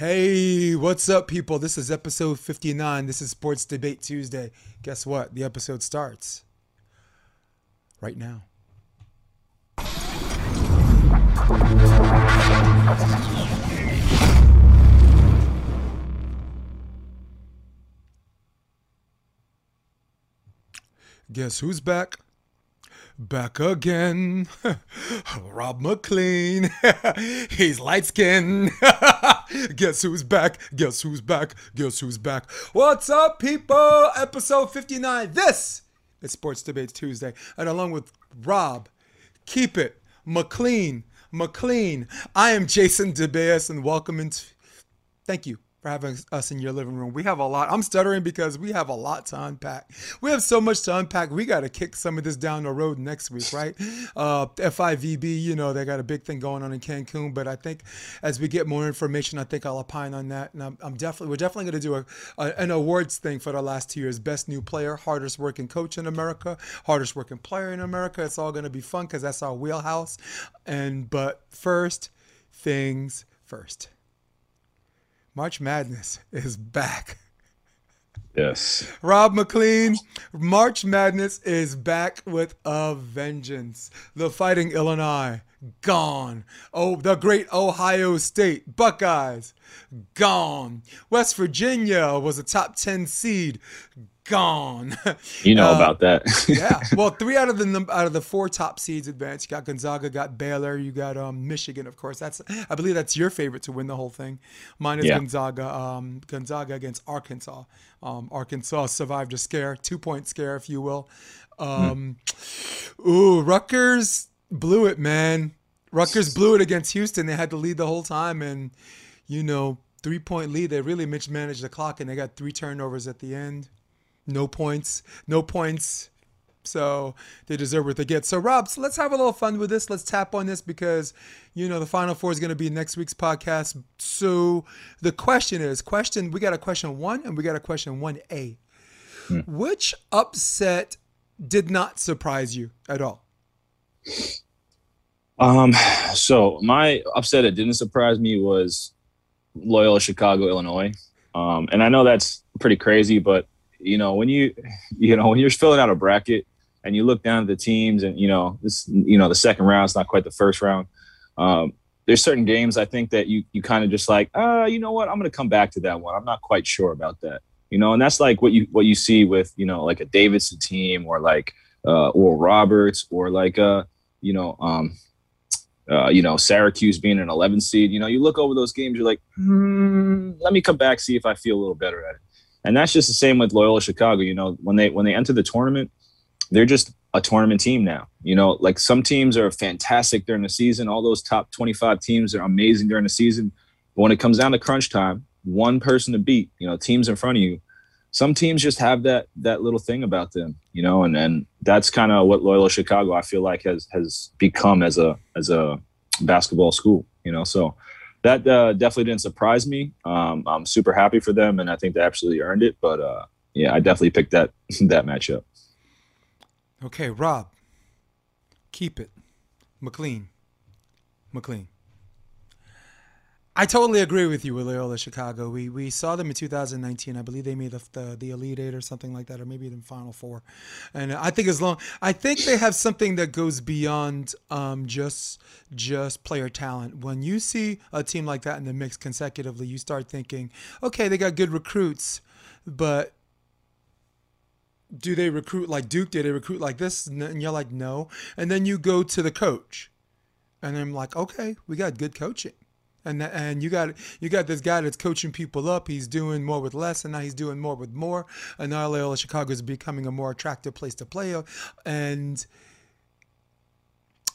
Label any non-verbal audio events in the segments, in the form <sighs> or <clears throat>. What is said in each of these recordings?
Hey, what's up, people? This is episode 59. This is Sports Debate Tuesday. Guess what? The episode starts right now. Guess who's back? Back again. <laughs> Rob McLean. <laughs> He's light skinned. <laughs> Guess who's back? Guess who's back? Guess who's back? What's up, people? Episode 59. This is Sports Debates Tuesday. And along with Rob, keep it, McLean, McLean. I am Jason DeBeas and welcome into. Thank you for having us in your living room. We have a lot. I'm stuttering because we have a lot to unpack. We have so much to unpack. We got to kick some of this down the road next week, right? Uh, FIVB, you know, they got a big thing going on in Cancun. But I think as we get more information, I think I'll opine on that. And I'm, I'm definitely, we're definitely going to do a, a, an awards thing for the last two years: best new player, hardest working coach in America, hardest working player in America. It's all going to be fun because that's our wheelhouse. And but first things first. March Madness is back. Yes. Rob McLean, March Madness is back with a vengeance. The Fighting Illini, gone. Oh, the great Ohio State Buckeyes, gone. West Virginia was a top 10 seed, gone. <laughs> You know uh, about that. yeah. <laughs> Well, three out of the out of the four top seeds advanced. You got Gonzaga, got Baylor, you got um, Michigan, of course. That's I believe that's your favorite to win the whole thing. Mine is yeah. Gonzaga. Um, Gonzaga against Arkansas. Um, Arkansas survived a scare, two point scare, if you will. Um, mm. Ooh, Rutgers blew it, man. Rutgers blew it against Houston. They had to lead the whole time, and you know, three point lead. They really mismanaged the clock, and they got three turnovers at the end no points, no points. So they deserve what they get. So Rob, so let's have a little fun with this. Let's tap on this because you know the final four is going to be next week's podcast. So the question is, question we got a question one and we got a question one A. Hmm. Which upset did not surprise you at all? Um, so my upset that didn't surprise me was Loyola Chicago, Illinois. Um, and I know that's pretty crazy, but you know, when you, <laughs> you know, when you're filling out a bracket and you look down at the teams and, you know, this, you know, the second round is not quite the first round. Um, there's certain games I think that you, you kind of just like, uh, you know what, I'm going to come back to that one. I'm not quite sure about that, you know, and that's like what you, what you see with, you know, like a Davidson team or like, uh, Oral Roberts or like, uh, you know, um, uh, you know, Syracuse being an 11 seed, you know, you look over those games, you're like, hmm, let me come back, see if I feel a little better at it and that's just the same with Loyola Chicago. You know, when they when they enter the tournament, they're just a tournament team now. You know, like some teams are fantastic during the season. All those top 25 teams are amazing during the season. But when it comes down to crunch time, one person to beat, you know, teams in front of you, some teams just have that that little thing about them, you know, and and that's kind of what Loyola Chicago I feel like has has become as a as a basketball school, you know. So that uh, definitely didn't surprise me. Um, I'm super happy for them, and I think they absolutely earned it. But uh, yeah, I definitely picked that <laughs> that matchup. Okay, Rob, keep it, McLean, McLean. I totally agree with you with Loyola Chicago. We we saw them in 2019. I believe they made the, the, the Elite Eight or something like that, or maybe the Final Four. And I think as long I think they have something that goes beyond um, just just player talent. When you see a team like that in the mix consecutively, you start thinking, okay, they got good recruits, but do they recruit like Duke? Did they recruit like this? And you're like, no. And then you go to the coach, and I'm like, okay, we got good coaching and and you got you got this guy that's coaching people up. He's doing more with less, and now he's doing more with more. And now Loyola Chicago is becoming a more attractive place to play, uh, and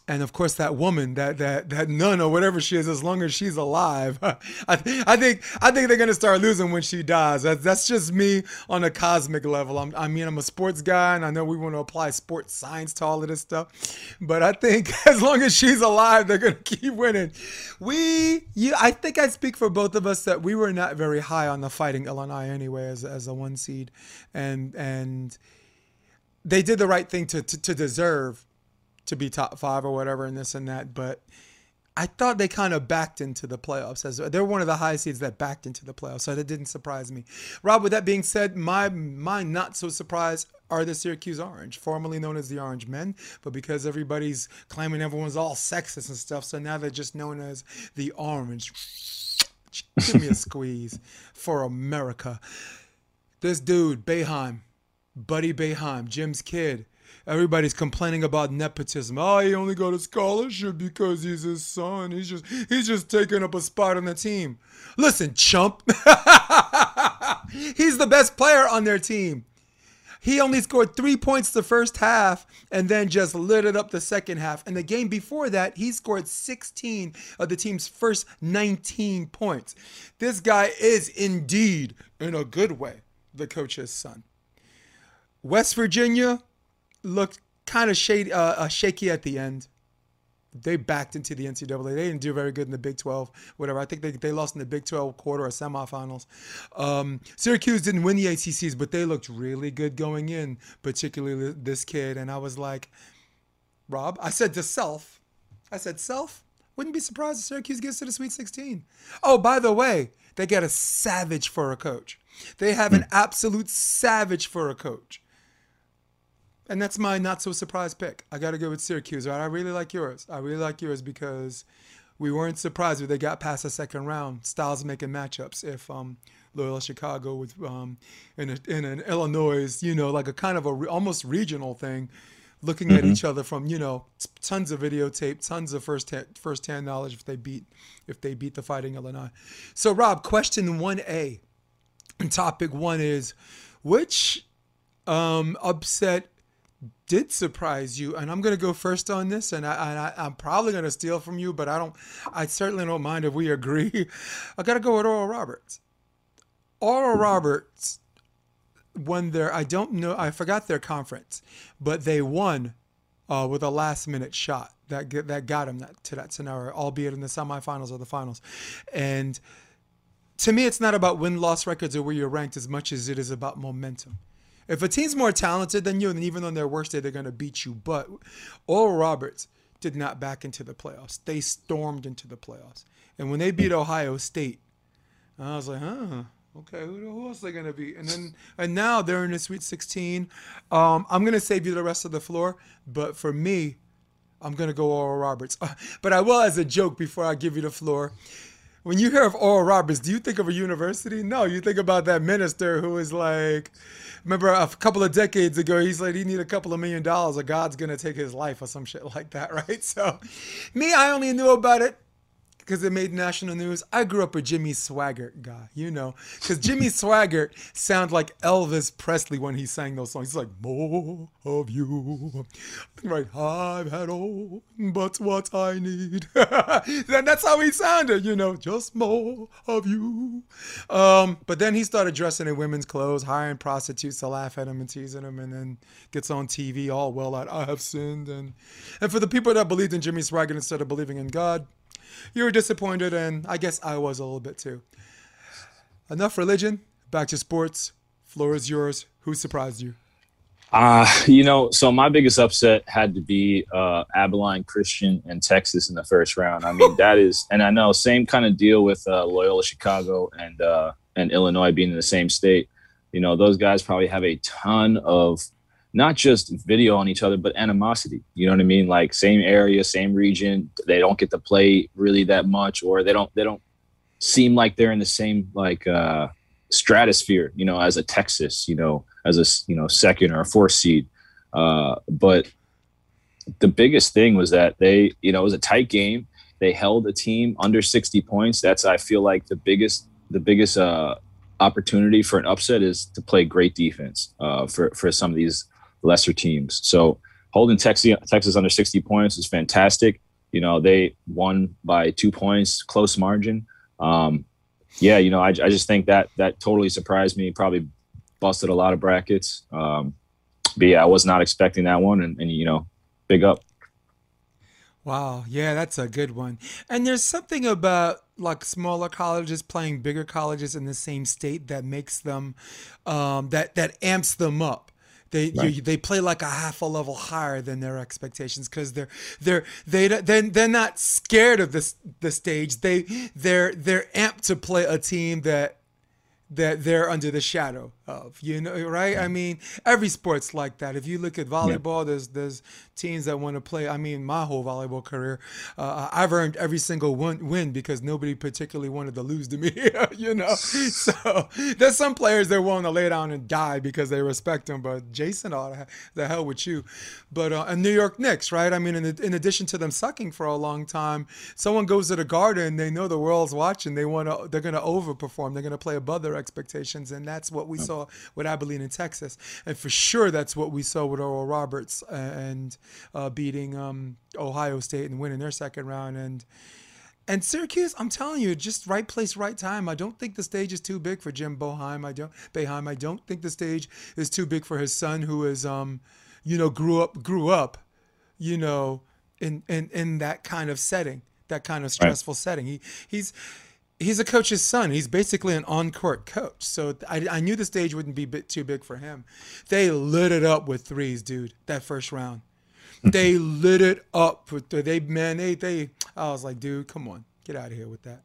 and of course that woman that that that nun or whatever she is as long as she's alive <laughs> I, I think i think they're going to start losing when she dies. That's, that's just me on a cosmic level. I'm, i mean i'm a sports guy and i know we want to apply sports science to all of this stuff but i think <laughs> as long as she's alive they're going to keep winning. We you, i think i speak for both of us that we were not very high on the fighting illinois anyway as, as a one seed and and they did the right thing to, to, to deserve to be top five or whatever and this and that. But I thought they kind of backed into the playoffs as they're one of the high seeds that backed into the playoffs, so that didn't surprise me. Rob, with that being said, my my not so surprise are the Syracuse Orange, formerly known as the Orange Men, but because everybody's claiming everyone's all sexist and stuff, so now they're just known as the Orange. Give me a <laughs> squeeze for America. This dude, Boeheim, Buddy Boeheim, Jim's kid everybody's complaining about nepotism. Oh, he only got a scholarship because he's his son. He's just he's just taking up a spot on the team. Listen, chump. <laughs> he's the best player on their team. He only scored three points the first half and then just lit it up the second half. And the game before that, he scored 16 of the team's first 19 points. This guy is indeed, in a good way, the coach's son. West Virginia, looked kind of shady, uh, uh, shaky at the end. They backed into the NCAA. They didn't do very good in the Big 12, whatever. I think they, they lost in the Big 12 quarter or semifinals. Um, Syracuse didn't win the ACCs, but they looked really good going in, particularly this kid. And I was like, Rob, I said to self, I said, self, wouldn't be surprised if Syracuse gets to the Sweet 16. Oh, by the way, they got a savage for a coach. They have an absolute savage for a coach. And that's my not so surprised pick. I got to go with Syracuse. Right? I really like yours. I really like yours because we weren't surprised when they got past the second round. Styles making matchups. If um, Loyola Chicago with um, in, a, in an Illinois, you know, like a kind of a re- almost regional thing, looking mm-hmm. at each other from you know tons of videotape, tons of first hand, first hand knowledge if they beat if they beat the Fighting Illinois. So Rob, question one A, and topic one is which um, upset did surprise you, and I'm going to go first on this, and, I, I, am probably going to steal from you, but I don't, I certainly don't mind if we agree. <laughs> I got to go with Oral Roberts. Oral Roberts won their, I don't know, I forgot their conference, but they won uh, with a last minute shot that that got them that, to that scenario, albeit in the semifinals or the finals, and to me, it's not about win loss records or where you're ranked as much as it is about momentum. If a team's more talented than you, and even on their worst day, they're going to beat you. But Oral Roberts did not back into the playoffs. They stormed into the playoffs. And when they beat Ohio State, I was like, huh, okay, who, who else are they going to beat? And then, and now they're in the Sweet 16. Um, I'm going to save you the rest of the floor. But for me, I'm going to go Oral Roberts. Uh, <laughs> but I will, as a joke, before I give you the floor, when you hear of Oral Roberts, do you think of a university? No, you think about that minister who is like, remember a couple of decades ago, he's like, he need a couple of million dollars or God's to take his life or some shit like that, <laughs> right? So me, I only knew about it because it made national news. I grew up a Jimmy Swaggart guy, you know, because Jimmy <laughs> Swaggart sounds like Elvis Presley when he sang those songs. He's like, more of you. Right, I've had all but what I need. <laughs> then That's how he sounded, you know, just more of you. Um, but then he started dressing in women's clothes, hiring prostitutes to laugh at him and teasing him, and then gets on TV all well out, I have sinned. And, and for the people that believed in Jimmy Swaggart instead of believing in God, you were disappointed, and I guess I was a little bit too. Enough religion. Back to sports. Floor is yours. Who surprised you? Uh, you know, so my biggest upset had to be uh, Abilene Christian and Texas in the first round. I mean, that is, and I know same kind of deal with uh, Loyola Chicago and uh, and Illinois being in the same state. You know, those guys probably have a ton of not just video on each other, but animosity. You know what I mean? Like same area, same region. They don't get to play really that much, or they don't they don't seem like they're in the same like uh, stratosphere. You know, as a Texas, you know, as a you know second or a fourth seed. Uh, but the biggest thing was that they, you know, it was a tight game. They held a team under 60 points. That's I feel like the biggest the biggest uh, opportunity for an upset is to play great defense uh, for for some of these lesser teams. So holding Texas, Texas under 60 points is fantastic. You know, they won by two points, close margin. Um, yeah, you know, I, I just think that that totally surprised me. Probably busted a lot of brackets. Um, but yeah, I was not expecting that one, and, and you know, big up. Wow, yeah, that's a good one. And there's something about like smaller colleges playing bigger colleges in the same state that makes them, um, that that amps them up They Right. you, they play like a half a level higher than their expectations because they're they're they they're, they're not scared of this the stage. They they're they're amped to play a team that that they're under the shadow of you know right? I mean every sport's like that. If you look at volleyball there's there's teams that want to play i mean my whole volleyball career uh, i've earned every single one win because nobody particularly wanted to lose to me <laughs> you know? So there's some players that want to lay down and die because they respect them but jason oh, the- the hell with you. But uh, and new york knicks right? I mean in, in addition to them sucking for a long time someone goes to the garden they know the world's watching they want to they're going to overperform they're going to play above their expectations and that's what we saw with abilene in texas and for sure that's what we saw with oral roberts and uh, beating um, ohio state and winning their second round and and Syracuse, I'm telling you, just right place, right time. I don't think the stage is too big for Jim Boheim. I don't Boeheim. I don't think the stage is too big for his son, who is, um, you know, grew up, grew up, you know, in in in that kind of setting, that kind of stressful setting. He he's he's a coach's son. He's basically an on-court coach. So I, I knew the stage wouldn't be bit too big for him. They lit it up with threes, dude. That first round <laughs> they lit it up with the, they man they they I was like dude come on get out of here with that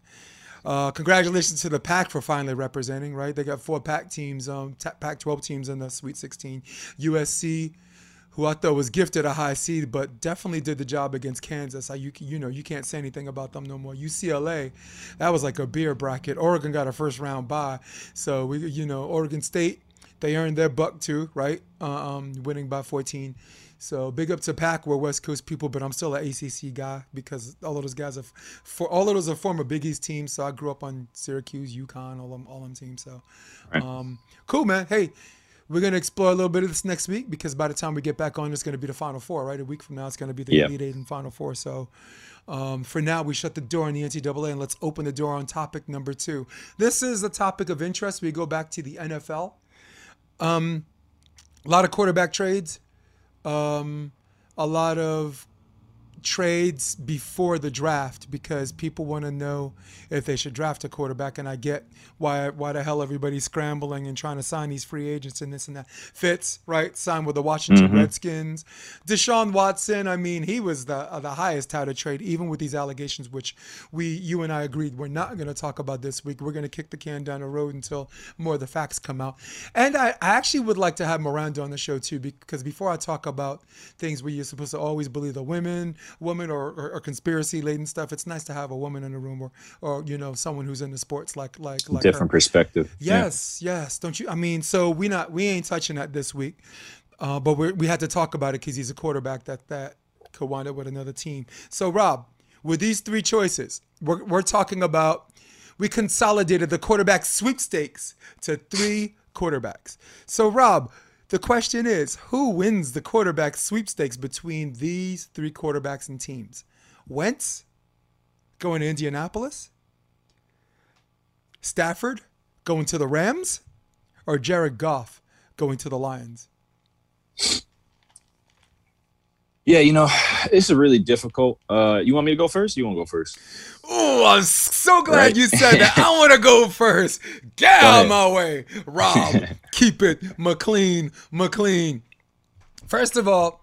uh, congratulations to the Pac for finally representing right they got four Pac teams um 12 teams in the sweet 16 USC who I thought was gifted a high seed but definitely did the job against Kansas I, you you know you can't say anything about them no more UCLA that was like a beer bracket Oregon got a first round bye so we you know Oregon State they earned their buck too, right? Um, winning by 14. So big up to Pac, we're West Coast people, but I'm still an ACC guy because all of those guys are for all of those are former Big East teams. So I grew up on Syracuse, UConn, all them, all them teams. So Right. um, cool, man. Hey, we're gonna explore a little bit of this next week because by the time we get back on, it's gonna be the Final Four, right? A week from now, it's gonna be the Yeah. Elite Eight and Final Four. So. Um, for now, we shut the door on the NCAA and let's open the door on topic number two. This is a topic of interest. We go back to the NFL a lot of quarterback trades, um, a lot of trades before the draft because people want to know if they should draft a quarterback, and I get why why the hell everybody's scrambling and trying to sign these free agents and this and that. Fitz, right? Signed with the Washington Redskins. Deshaun Watson, I mean, he was the uh, the highest touted trade, even with these allegations, which we you and I agreed we're not going to talk about this week. We're going to kick the can down the road until more of the facts come out. And I, I actually would like to have Miranda on the show too, because before I talk about things where you're supposed to always believe the women, woman or, or, or conspiracy laden stuff, it's nice to have a woman in the room or, or you know someone who's into sports like like like her. Different perspective. Yeah. Yes, yes. Don't you? I mean, so we not we ain't touching that this week, uh, but we we had to talk about it because he's a quarterback that that could wind up with another team. So Rob, with these three choices, we're we're talking about we consolidated the quarterback sweepstakes to three quarterbacks. So Rob. The question is, who wins the quarterback sweepstakes between these three quarterbacks and teams? Wentz going to Indianapolis? Stafford going to the Rams or Jared Goff going to the Lions? Yeah, you know, <sighs> it's a really difficult. Uh, you want me to go first? You want to go first? Oh, I'm so glad Right. you said that. I <laughs> want to go first. Get out of ahead. my way. Rob, <laughs> keep it McLean, McLean. First of all,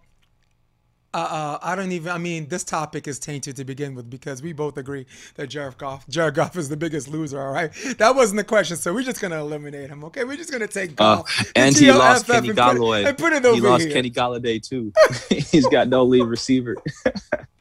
uh, uh, I don't even. I mean, this topic is tainted to begin with because we both agree that Jared Goff, Jared Goff is the biggest loser. All right, that wasn't the question, so we're just gonna eliminate him. Okay, we're just gonna take Uh, and he lost Kenny and put it- Golladay. put it He lost here. Kenny Golladay too. <laughs> He's got no lead receiver. <laughs>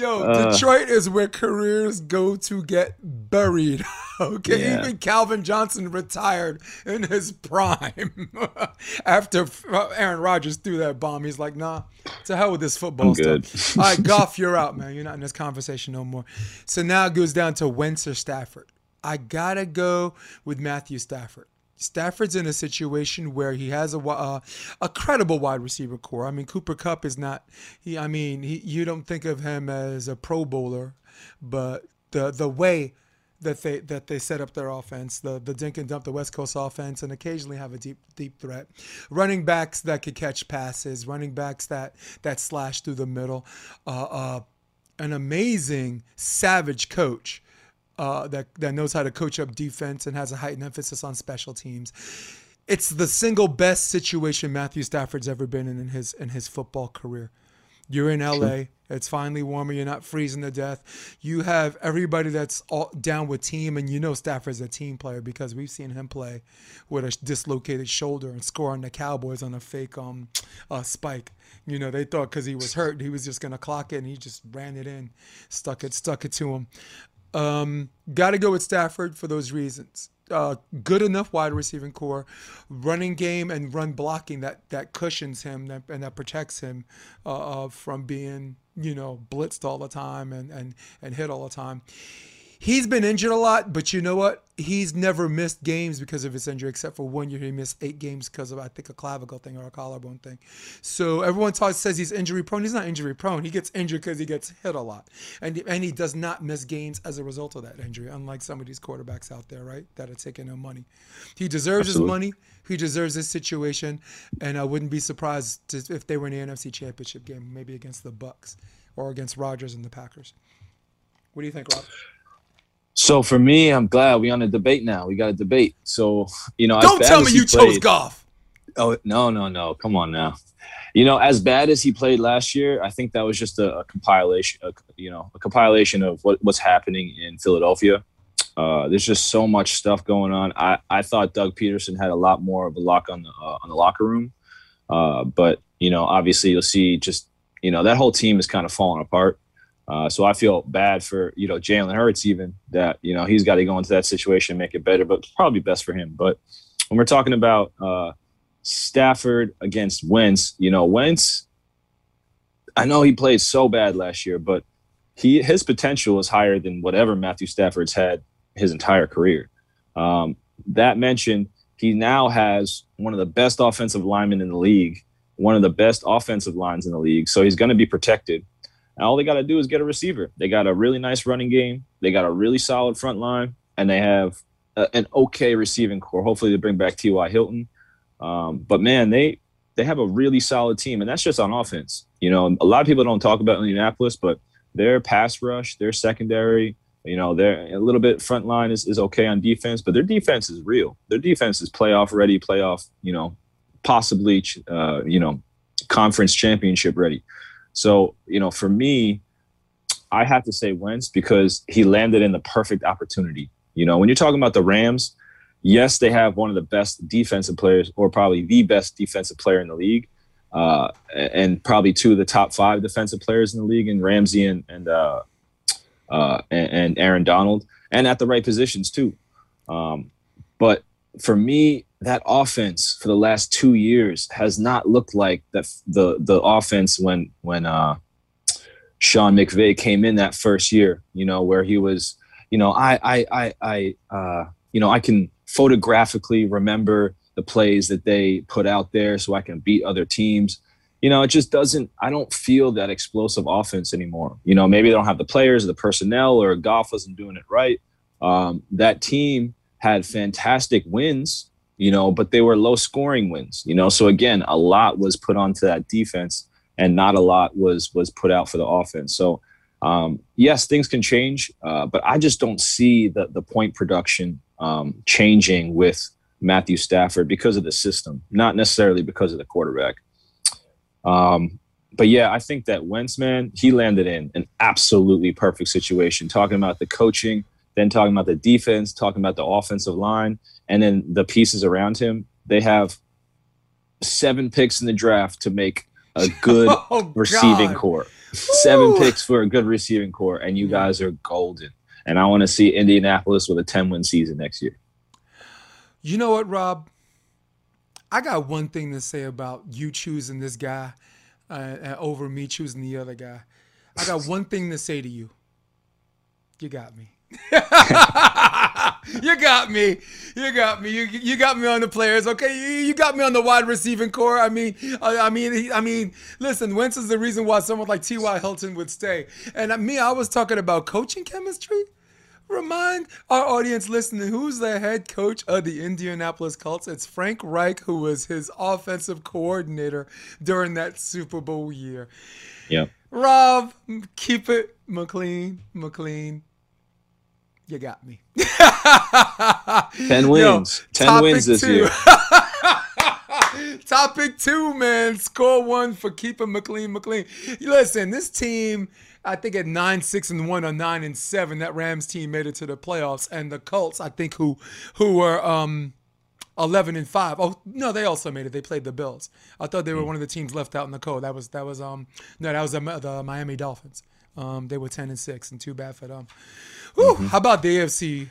Yo, Uh. Detroit is where careers go to get buried. <laughs> Okay, Yeah. even Calvin Johnson retired in his <laughs> prime <laughs> after uh, Aaron Rodgers threw that bomb. He's like, "Nah, to hell with this football I'm good. stuff." All right, Goff, you're out, man. You're not in this conversation no more. So now it goes down to Wentz or Stafford. I gotta go with Matthew Stafford. Stafford's in a situation where he has a uh, a credible wide receiver corps. I mean, Cooper Kupp is not. He, I mean, he, you don't think of him as a Pro Bowler, but the the way that they that they set up their offense, the the dink and dump, the West Coast offense, and occasionally have a deep deep threat, running backs that could catch passes, running backs that that slash through the middle, uh, uh, an amazing savage coach uh, that that knows how to coach up defense and has a heightened emphasis on special teams. it's the single best situation Matthew Stafford's ever been in in his in his football career. You're in LA. It's finally warmer. You're not freezing to death. You have everybody that's all down with team, and you know Stafford's a team player because we've seen him play with a dislocated shoulder and score on the Cowboys on a fake um uh, spike. You know they thought because he was hurt, he was just gonna clock it, and he just ran it in, stuck it, stuck it to him. Um, Got to go with Stafford for those reasons. Uh, good enough wide receiving corps, running game and run blocking that that cushions him that, and that protects him uh, uh, from being you know blitzed all the time and and and hit all the time he's been injured a lot, but you know what? He's never missed games because of his injury, except for one year he missed eight games because of I think a clavicle thing or a collarbone thing. So everyone talks says he's injury prone. He's not injury prone. He gets injured because he gets hit a lot, and and he does not miss games as a result of that injury. Unlike some of these quarterbacks out there, right, that are taking no money. He deserves Absolutely. his money. He deserves this situation, and I wouldn't be surprised to, if they were in the NFC Championship game, maybe against the Bucs or against Rodgers and the Packers. What do you think, Rob? So for me, I'm glad we on a debate now. We got a debate. So you know, I don't tell me you played, chose Goff. Oh no, no, no! Come on now. You know, as bad as he played last year, I think that was just a, a compilation. A, you know, a compilation of what, what's happening in Philadelphia. Uh, there's just so much stuff going on. I, I thought Doug Pederson had a lot more of a lock on the uh, on the locker room, uh, but you know, obviously you'll see just you know that whole team is kind of falling apart. Uh, so I feel bad for you know Jalen Hurts even that you know he's got to go into that situation and make it better, but probably best for him. But when we're talking about uh, Stafford against Wentz, you know Wentz, I know he played so bad last year, but he his potential is higher than whatever Matthew Stafford's had his entire career. Um, that mentioned, he now has one of the best offensive linemen in the league, one of the best offensive lines in the league, so he's going to be protected. And all they got to do is get a receiver. They got a really nice running game. They got a really solid front line, and they have a, an okay receiving corps. Hopefully, they bring back T.Y. Hilton. Um, but man, they they have a really solid team, and that's just on offense. You know, a lot of people don't talk about Indianapolis, but their pass rush, their secondary, you know, they're a little bit front line is, is okay on defense, but their defense is real. Their defense is playoff ready, playoff, you know, possibly, uh, you know, conference championship ready. So, you know, for me, I have to say Wentz because he landed in the perfect opportunity. You know, when you're talking about the Rams, yes, they have one of the best defensive players, or probably the best defensive player in the league, uh, and probably two of the top five defensive players in the league, in Ramsey and and, uh, uh, and, and Aaron Donald, and at the right positions too. Um, but for me, that offense for the last two years has not looked like that the the offense when when uh, Sean McVay came in that first year. You know where he was. You know I I I, I uh, you know I can photographically remember the plays that they put out there, so I can beat other teams. You know, it just doesn't. I don't feel that explosive offense anymore. You know, maybe they don't have the players, or the personnel, or Goff wasn't doing it right. Um, that team had fantastic wins you know, but they were low scoring wins, you know. So again, a lot was put onto that defense and not a lot was was put out for the offense. So um, yes, things can change, uh, but I just don't see the the point production um, changing with Matthew Stafford because of the system, not necessarily because of the quarterback. Um, but yeah, I think that Wentz, man, he landed in an absolutely perfect situation. Talking about the coaching, then talking about the defense, talking about the offensive line, and then the pieces around him. They have seven picks in the draft to make a <laughs> good oh, receiving corps. Seven picks for a good receiving corps, and you guys are golden. And I want to see Indianapolis with a 10 win season next year. You know what, Rob? I got one thing to say about you choosing this guy uh, over me choosing the other guy. I got one thing to say to you. You got me. <laughs> you got me. You got me. You, you got me on the players. Okay, you, you got me on the wide receiving corps. I mean, I, I mean, I mean. Listen, Wentz is the reason why someone like T.Y. Hilton would stay. And uh, me, I was talking about coaching chemistry. Remind our audience listening who's the head coach of the Indianapolis Colts. It's Frank Reich, who was his offensive coordinator during that Super Bowl year. Yeah. Rob, keep it McLean, McLean, you got me. <laughs> <laughs> Ten wins. Yo, Ten wins this two. year. <laughs> Topic two, man. Score one for keeping McLean McLean. Listen, this team, I think at nine, six, and one or nine and seven, that Rams team made it to the playoffs. And the Colts, I think, who who were um 11 and 5. Oh, no, they also made it. They played the Bills. I thought they were one of the teams left out in the cold. That was that was um no, that was the, the Miami Dolphins. Um they were 10 and 6 and too bad for them. Whew, mm-hmm. how about the AFC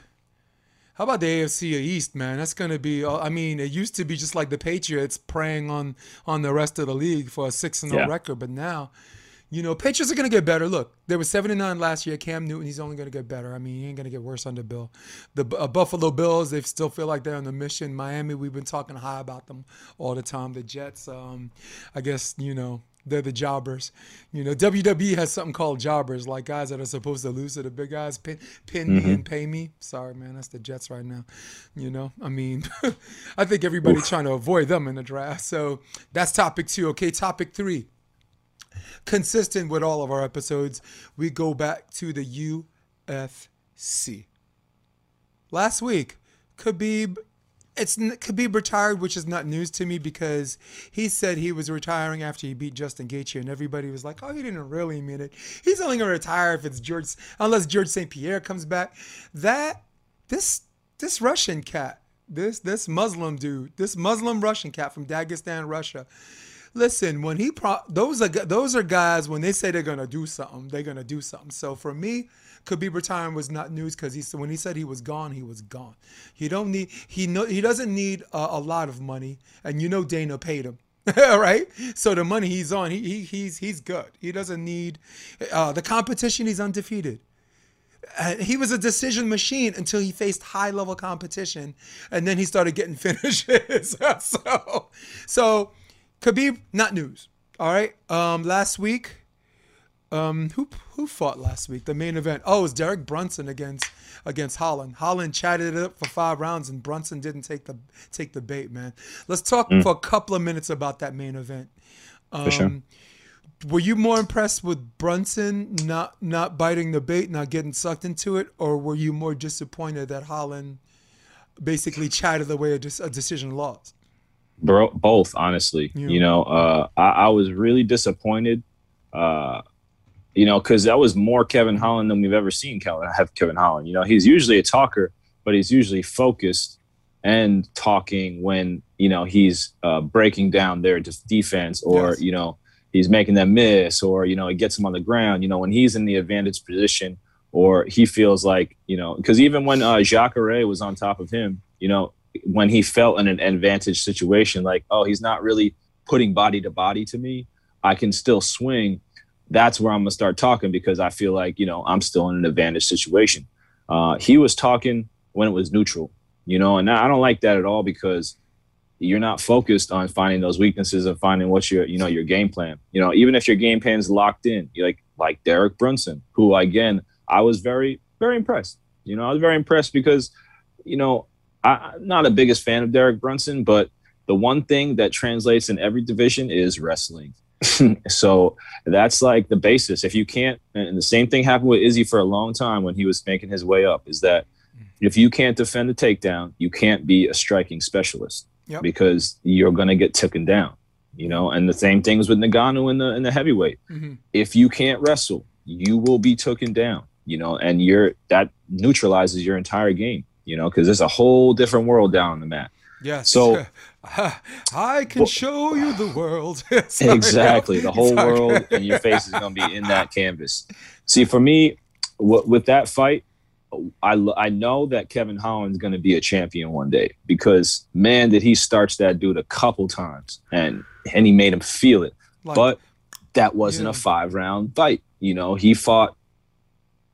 how about the AFC East, man? That's going to be. Uh, I mean, it used to be just like the Patriots preying on on the rest of the league for a six and oh record, but now, you know, Patriots are going to get better. Look, they were seven and nine last year. Cam Newton, he's only going to get better. I mean, he ain't going to get worse under Bill. The uh, Buffalo Bills, they still feel like they're on the mission. Miami, we've been talking high about them all the time. The Jets, um, I guess you know they're the jobbers. You know, WWE has something called jobbers, like guys that are supposed to lose to the big guys, pin, pin mm-hmm. me and pay me. Sorry, man, that's the Jets right now. You know, I mean, <laughs> I think everybody's Oof. trying to avoid them in the draft. So that's topic two. Okay, topic three. Consistent with all of our episodes, we go back to the UFC. Last week, Khabib it's Khabib retired, which is not news to me because he said he was retiring after he beat Justin Gaethje, and everybody was like, "Oh, he didn't really mean it. He's only gonna retire if it's George, unless George St. Pierre comes back." That this this Russian cat, this this Muslim dude, this Muslim Russian cat from Dagestan, Russia. Listen, when he pro- those are those are guys when they say they're gonna do something, they're gonna do something. So for me, Khabib retiring was not news because he when he said he was gone, he was gone. He don't need he no he doesn't need a, a lot of money, and you know Dana paid him. <laughs> right? So the money he's on, he, he he's he's good. He doesn't need uh, the competition. He's undefeated. Uh, he was a decision machine until he faced high level competition, and then he started getting <laughs> finishes. <laughs> so, so Khabib, not news. All right. Um, last week, um, who who fought last week? The main event. Oh, it was Derek Brunson against against Holland. Holland chatted it up for five rounds, and Brunson didn't take the take the bait, man. Let's talk mm. for a couple of minutes about that main event. Um, for sure. Were you more impressed with Brunson not not biting the bait, not getting sucked into it, or were you more disappointed that Holland basically chatted away a, a decision loss? Bro, both, honestly. Yeah. You know, uh, I, I was really disappointed. Uh, you know, because that was more Kevin Holland than we've ever seen Kevin, have Kevin Holland. You know, he's usually a talker, but he's usually focused and talking when, you know, he's uh, breaking down their defense or, yes. you know, he's making them miss or, you know, he gets them on the ground. You know, when he's in the advantage position or he feels like, you know, because even when uh, Jacare was on top of him, you know, when he felt in an advantage situation, like, oh, he's not really putting body to body to me, I can still swing that's where I'm gonna start talking because I feel like you know I'm still in an advantage situation. Uh, he was talking when it was neutral, you know, and I don't like that at all because you're not focused on finding those weaknesses and finding what's your you know your game plan. You know, even if your game plan is locked in, like like Derek Brunson, who again I was very very impressed. You know, I was very impressed because you know I, I'm not a biggest fan of Derek Brunson, but the one thing that translates in every division is wrestling. <laughs> so that's like the basis. If you can't, and the same thing happened with Izzy for a long time when he was making his way up, is that if you can't defend the takedown, you can't be a striking specialist yep. because you're going to get taken down. You know, and the same things with Ngannou in the in the heavyweight. Mm-hmm. If you can't wrestle, you will be taken down. You know, and you're that neutralizes your entire game. You know, because there's a whole different world down on the mat. Yes. So <laughs> I can well, show you the world. <laughs> Sorry, <laughs> exactly. The whole world and your face is going to be in that canvas. See, for me, w- with that fight, I, I know that Kevin Holland's going to be a champion one day because, man, did he starch that dude a couple times and, and he made him feel it. Like, but that wasn't yeah. a five round fight. You know, he fought,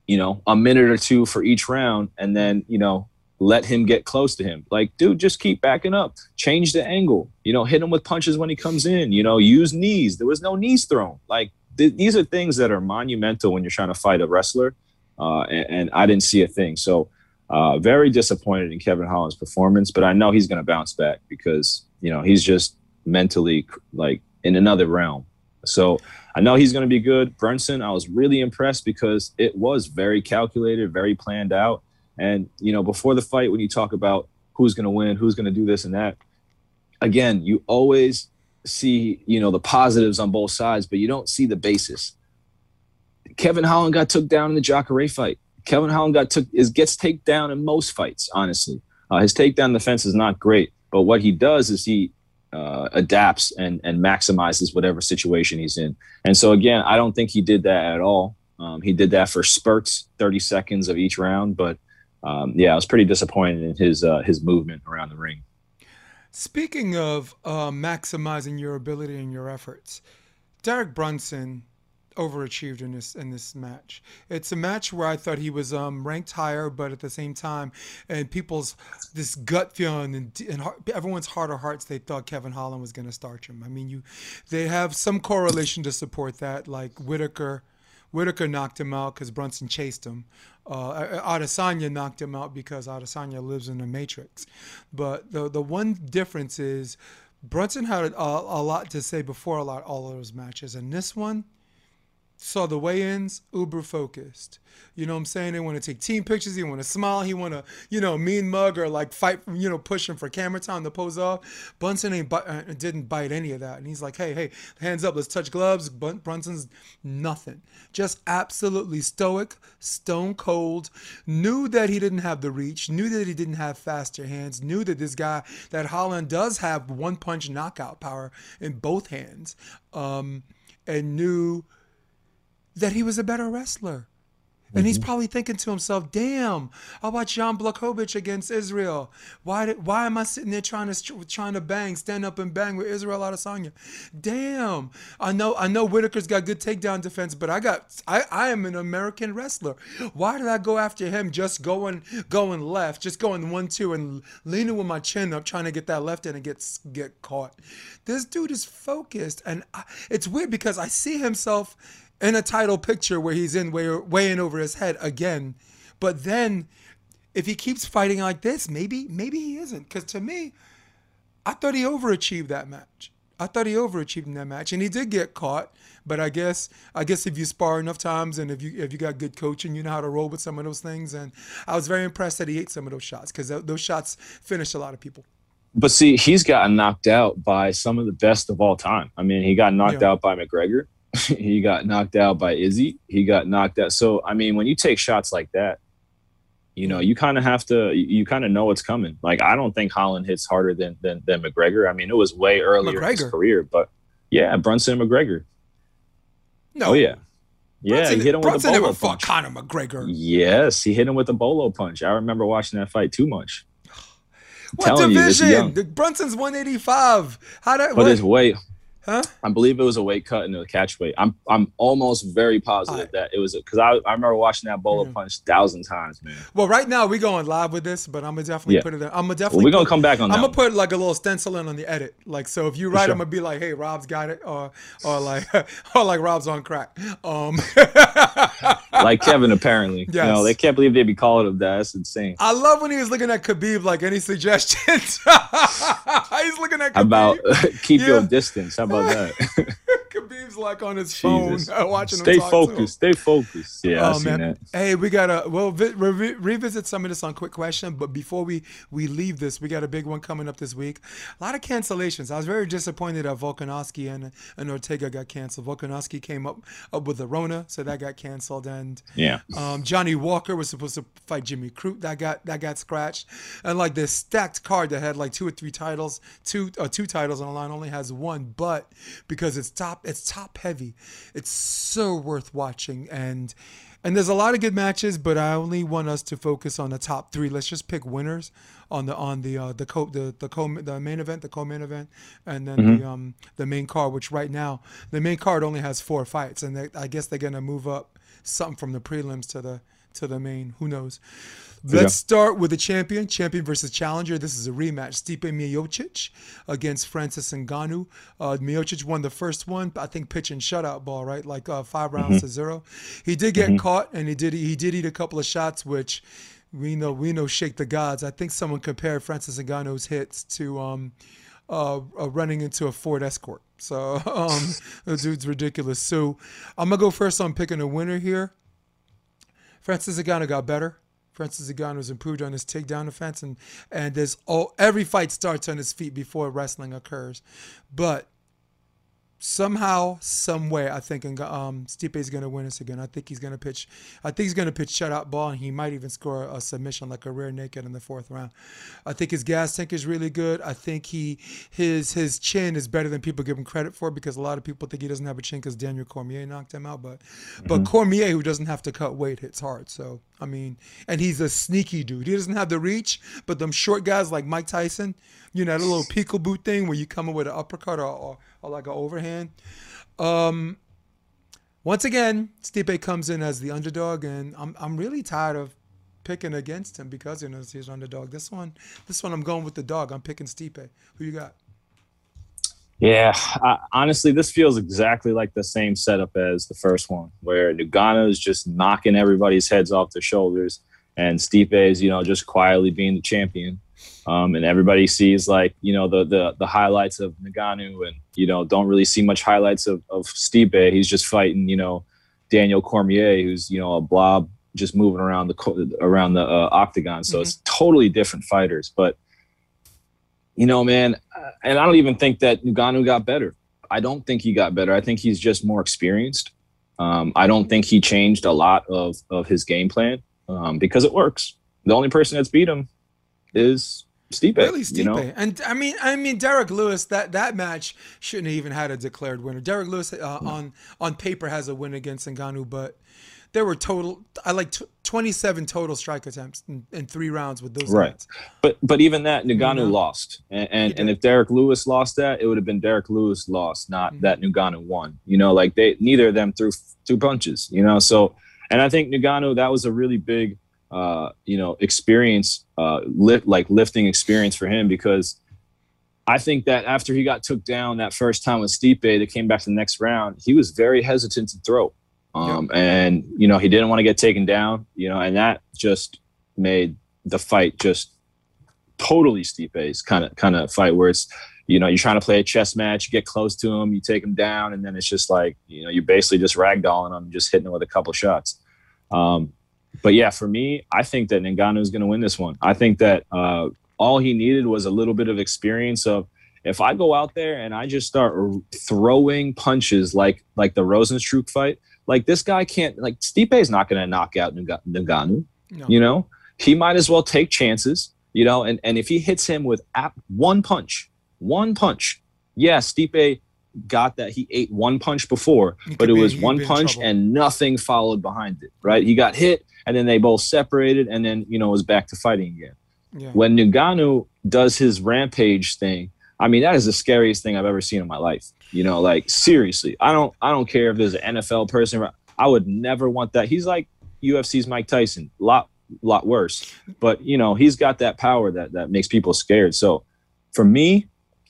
you know, a minute or two for each round. And then, you know, let him get close to him. Like, dude, just keep backing up. Change the angle. You know, hit him with punches when he comes in. You know, use knees. There was no knees thrown. Like, th- these are things that are monumental when you're trying to fight a wrestler. Uh, and, and, I didn't see a thing. So, uh, very disappointed in Kevin Holland's performance, but I know he's going to bounce back because, you know, he's just mentally like in another realm. So, I know he's going to be good. Brunson, I was really impressed because it was very calculated, very planned out and, you know, before the fight, when you talk about who's going to win, who's going to do this and that, again, you always see, you know, the positives on both sides, but you don't see the basis. Kevin Holland got took down in the Jacare fight. Kevin Holland got took is gets taken down in most fights, honestly. Uh, his takedown defense is not great, but what he does is he uh, adapts and and maximizes whatever situation he's in. And so again, I don't think he did that at all. Um, he did that for spurts, 30 seconds of each round, but um, yeah, I was pretty disappointed in his uh, his movement around the ring. Speaking of uh, maximizing your ability and your efforts, Derek Brunson overachieved in this in this match. It's a match where I thought he was um, ranked higher, but at the same time, and people's this gut feeling and, and everyone's heart of hearts, they thought Kevin Holland was going to start him. I mean, you they have some correlation to support that, like Whittaker. Whittaker knocked him out because Brunson chased him. Uh, Adesanya knocked him out because Adesanya lives in the Matrix. But the the one difference is Brunson had a, a lot to say before a lot all of those matches, and this one saw the weigh-ins uber focused. You know what i'm saying? They want to take team pictures he want to smile he want to you know mean mug or like fight you know pushing for camera time to pose off. Brunson ain't uh, didn't bite any of that. And he's like hey hey hands up let's touch gloves. Brunson's nothing. Just absolutely stoic stone cold. Knew that he didn't have the reach knew that he didn't have faster hands knew that this guy that holland does have one punch knockout power in both hands um, and knew that he was a better wrestler. And mm-hmm. he's probably thinking to himself, "Damn, I watched Jan Blachowicz against Israel. Why did, why am I sitting there trying to trying to bang, stand up and bang with Israel Adesanya? Damn, I know I know Whittaker's got good takedown defense, but I got I, I am an American wrestler. Why did I go after him? Just going going left, just going one two and leaning with my chin up, trying to get that left in and get get caught. This dude is focused, and I, it's weird because I see himself." In a title picture where he's in way, way in over his head again. But then if he keeps fighting like this, maybe maybe he isn't. Because to me, I thought he overachieved that match. I thought he overachieved in that match, and he did get caught. But I guess I guess if you spar enough times and if you if you got good coaching, you know how to roll with some of those things. And I was very impressed that he ate some of those shots because those shots finished a lot of people. But see, he's gotten knocked out by some of the best of all time. I mean, he got knocked yeah. out by McGregor. <laughs> he got knocked out by Izzy. He got knocked out. So I mean, when you take shots like that, you know, you kind of have to, you kind of know what's coming. Like I don't think Holland hits harder than than, than McGregor. I mean, it was way earlier McGregor. in his career, but yeah, Brunson McGregor. No, oh yeah, yeah, Brunson, he hit him Brunson with a bolo never punch. fought Conor McGregor. Yes, he hit him with a bolo punch. I remember watching that fight too much. What division? You, Brunson's 185. How that? But what? his weight Huh? I believe it was a weight cut and a catch weight. I'm I'm almost very positive that it was because I, I remember watching that bolo punch thousand times, man. Well, right now we going live with this, but I'm gonna definitely yeah. put it. In, I'm gonna definitely. Well, we're gonna put, come back on. I'm gonna put like a little stencil in on the edit. Like so, if you write, sure. I'm gonna be like, "Hey, Rob's got it," or or like <laughs> or like Rob's on crack. Um. <laughs> like Kevin, apparently. Yes. You know, they can't believe they'd be calling him that. That's insane. I love when he was looking at Khabib. Like any suggestions? <laughs> He's looking at Khabib. about <laughs> keep yeah. your distance. How about that? <laughs> Like on his Jesus. phone <laughs> uh, watching stay him talk focused. Stay focused. Yeah, oh, man. That. Hey, we gotta well vi- re- revisit some of this on quick question, but before we we leave this, we got a big one coming up this week. A lot of cancellations. I was very disappointed that Volkanovski and and Ortega got canceled. Volkanovski came up up with the Rona, so that got canceled, and yeah, um, Johnny Walker was supposed to fight Jimmy Crute. That got that got scratched, and like this stacked card that had like two or three titles, two uh, two titles on the line only has one, but because it's top it's top heavy. It's so worth watching and and there's a lot of good matches, but I only want us to focus on the top three. Let's just pick winners on the on the uh, the co the the co the main event, the co-main event, and then mm-hmm. the um the main card. Which right now the main card only has four fights, and they, I guess they're gonna move up something from the prelims to the to the main. Who knows? Let's yeah. start with the champion, champion versus challenger. This is a rematch. Stipe Miocic against Francis Ngannou. Uh, Miocic won the first one, I think pitch and shutout ball, right? Like uh, five rounds mm-hmm. to zero. He did get mm-hmm. caught, and he did he did eat a couple of shots, which we know we know shake the gods. I think someone compared Francis Ngannou's hits to um, uh, uh, running into a Ford Escort. So <laughs> um, the dude's ridiculous. So I'm gonna go first on picking a winner here. Francis Ngannou got better. Francis Ngannou has improved on his takedown defense, and and there's all every fight starts on his feet before wrestling occurs, but somehow, some way, I think um, Stipe is going to win this again. I think he's going to pitch. I think he's going to pitch shutout ball, and he might even score a submission like a rear naked in the fourth round. I think his gas tank is really good. I think he his his chin is better than people give him credit for because a lot of people think he doesn't have a chin because Daniel Cormier knocked him out. But mm-hmm. but Cormier, who doesn't have to cut weight, hits hard. So I mean, and he's a sneaky dude. He doesn't have the reach, but them short guys like Mike Tyson, you know, the little <sighs> peekaboo boot thing where you come in with an uppercut or, or, or like an overhand. Um, once again, Stipe comes in as the underdog, and I'm I'm really tired of picking against him because you know he's an underdog. This one, this one, I'm going with the dog. I'm picking Stipe. Who you got? Yeah, I, honestly, this feels exactly like the same setup as the first one, where Ngannou is just knocking everybody's heads off their shoulders, and Stipe is, you know, just quietly being the champion. Um, and everybody sees like you know the the the highlights of Ngannou, and you know don't really see much highlights of of Stipe. He's just fighting, you know, Daniel Cormier, who's you know a blob just moving around the around the uh, octagon. So mm-hmm. it's totally different fighters, but you know, man, uh, and I don't even think that Ngannou got better. I don't think he got better. I think he's just more experienced. Um, I don't think he changed a lot of of his game plan um, because it works. The only person that's beat him is Stipe. Really, Stipe. You know? And I mean, I mean, Derrick Lewis. That that match shouldn't have even had a declared winner. Derrick Lewis uh, no. on on paper has a win against Ngannou, but there were total I like t- 27 total strike attempts in, in, three rounds with those right. But but even that Ngannou mm-hmm. lost, and and, and, if Derrick Lewis lost that, it would have been Derrick Lewis lost, not mm-hmm. that Ngannou won. You know, like they neither of them threw two punches. You know, so and I think Ngannou that was a really big uh, you know experience, uh, lift like lifting experience for him because. I think that after he got took down that first time with Stipe, that came back to the next round, he was very hesitant to throw. Um, yep. And, you know, he didn't want to get taken down, you know, and that just made the fight just totally Stipe's kind of kind of fight where it's, you know, you're trying to play a chess match, you get close to him, you take him down, and then it's just like, you know, you're basically just ragdolling him, just hitting him with a couple shots. Um, but yeah, for me, I think that Ngannou is going to win this one. I think that uh, all he needed was a little bit of experience of if I go out there and I just start throwing punches like like the Rozenstruik fight, like this guy can't like Stipe is not going to knock out Ngannou. No. You know, he might as well take chances. You know, and and if he hits him with one punch, one punch, yeah, Stipe got that he ate one punch before, but it was one punch and nothing followed behind it. Right? He got hit, and then they both separated, and then you know was back to fighting again. Yeah. When Ngannou does his rampage thing, I mean that is the scariest thing I've ever seen in my life. You know, like seriously, I don't I don't care if there's an NFL person. I would never want that. He's like UFC's Mike Tyson, lot lot worse. But you know, he's got that power that that makes people scared. So for me,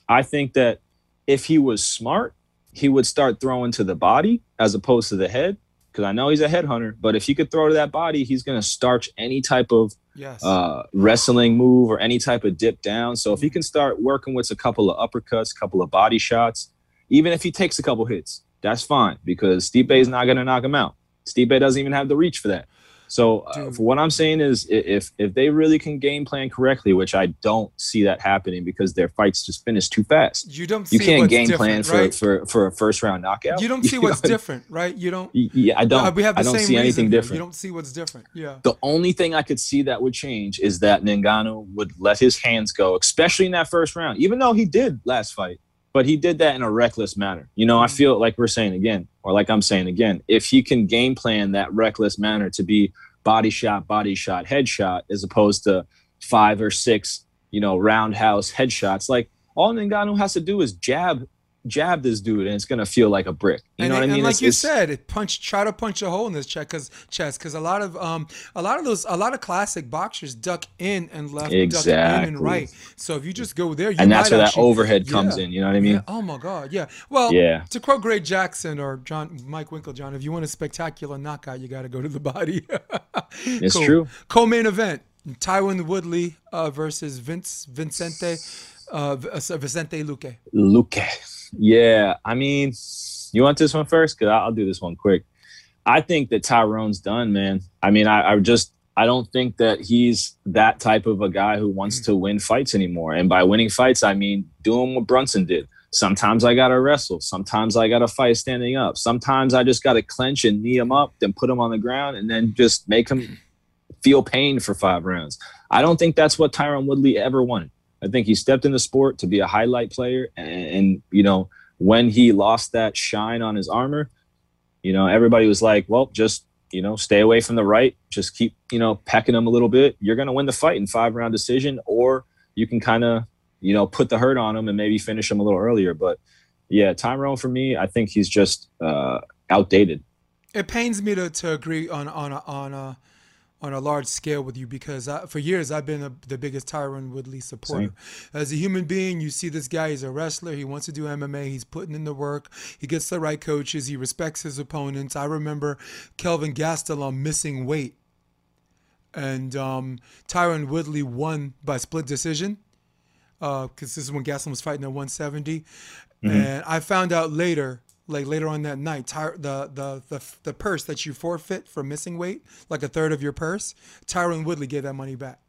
I think that if he was smart, he would start throwing to the body as opposed to the head. Because I know he's a headhunter, but if he could throw to that body, he's going to starch any type of yes. uh, wrestling move or any type of dip down. So if he can start working with a couple of uppercuts, couple of body shots, even if he takes a couple hits, that's fine because Stipe is not going to knock him out. Stipe doesn't even have the reach for that. So uh, for what I'm saying is, if if they really can game plan correctly, which I don't see that happening because their fights just finish too fast. You don't. you can't game plan for, right? for for a first round knockout. You don't <laughs> see what's different, right? You don't. Yeah, I don't. We have the I don't same see anything different. You don't see what's different. Yeah. The only thing I could see that would change is that Ngannou would let his hands go, especially in that first round. Even though he did last fight, but he did that in a reckless manner. You know, I mm-hmm. feel like we're saying again, or like I'm saying again, if he can game plan that reckless manner to be body shot, body shot, headshot, as opposed to five or six, you know, roundhouse headshots, like all Ngannou has to do is jab jab this dude and it's gonna feel like a brick. You and, know what I mean? Like it's, you it's, said, it punch try to punch a hole in this chest because chest because a lot of um a lot of those a lot of classic boxers duck in and left, exactly. duck in and right. So if you just go there, and that's where actually, that overhead comes yeah. in. You know what I mean? Yeah. Oh my god, yeah. Well, yeah. To quote Greg Jackson or John Mike Winkeljohn, if you want a spectacular knockout, you got to go to the body. <laughs> it's cool. true. Co-main event: Tyron Woodley uh, versus Vince Vincente uh, Vicente Luque. Luque. Yeah, I mean, you want this one first? Cause I'll do this one quick. I think that Tyron's done, man. I mean, I, I just I don't think that he's that type of a guy who wants to win fights anymore. And by winning fights, I mean doing what Brunson did. Sometimes I got to wrestle. Sometimes I got to fight standing up. Sometimes I just got to clench and knee him up, then put him on the ground, and then just make him feel pain for five rounds. I don't think that's what Tyron Woodley ever wanted. I think he stepped in the sport to be a highlight player. And, and, you know, when he lost that shine on his armor, you know, everybody was like, well, just, you know, stay away from the right. Just keep, you know, pecking him a little bit. You're going to win the fight in five round decision, or you can kind of, you know, put the hurt on him and maybe finish him a little earlier. But yeah, Tyron for me, I think he's just uh, outdated. It pains me to, to agree on on on a on a large scale with you because I, for years I've been a, the biggest Tyron Woodley supporter. Same. As a human being, you see this guy, he's a wrestler, he wants to do MMA, he's putting in the work, he gets the right coaches, he respects his opponents. I remember Kelvin Gastelum missing weight, and um, Tyron Woodley won by split decision because uh, this is when Gastelum was fighting at 170. Mm-hmm. And I found out later like later on that night, Ty- the, the the the purse that you forfeit for missing weight, like a third of your purse, Tyron Woodley gave that money back.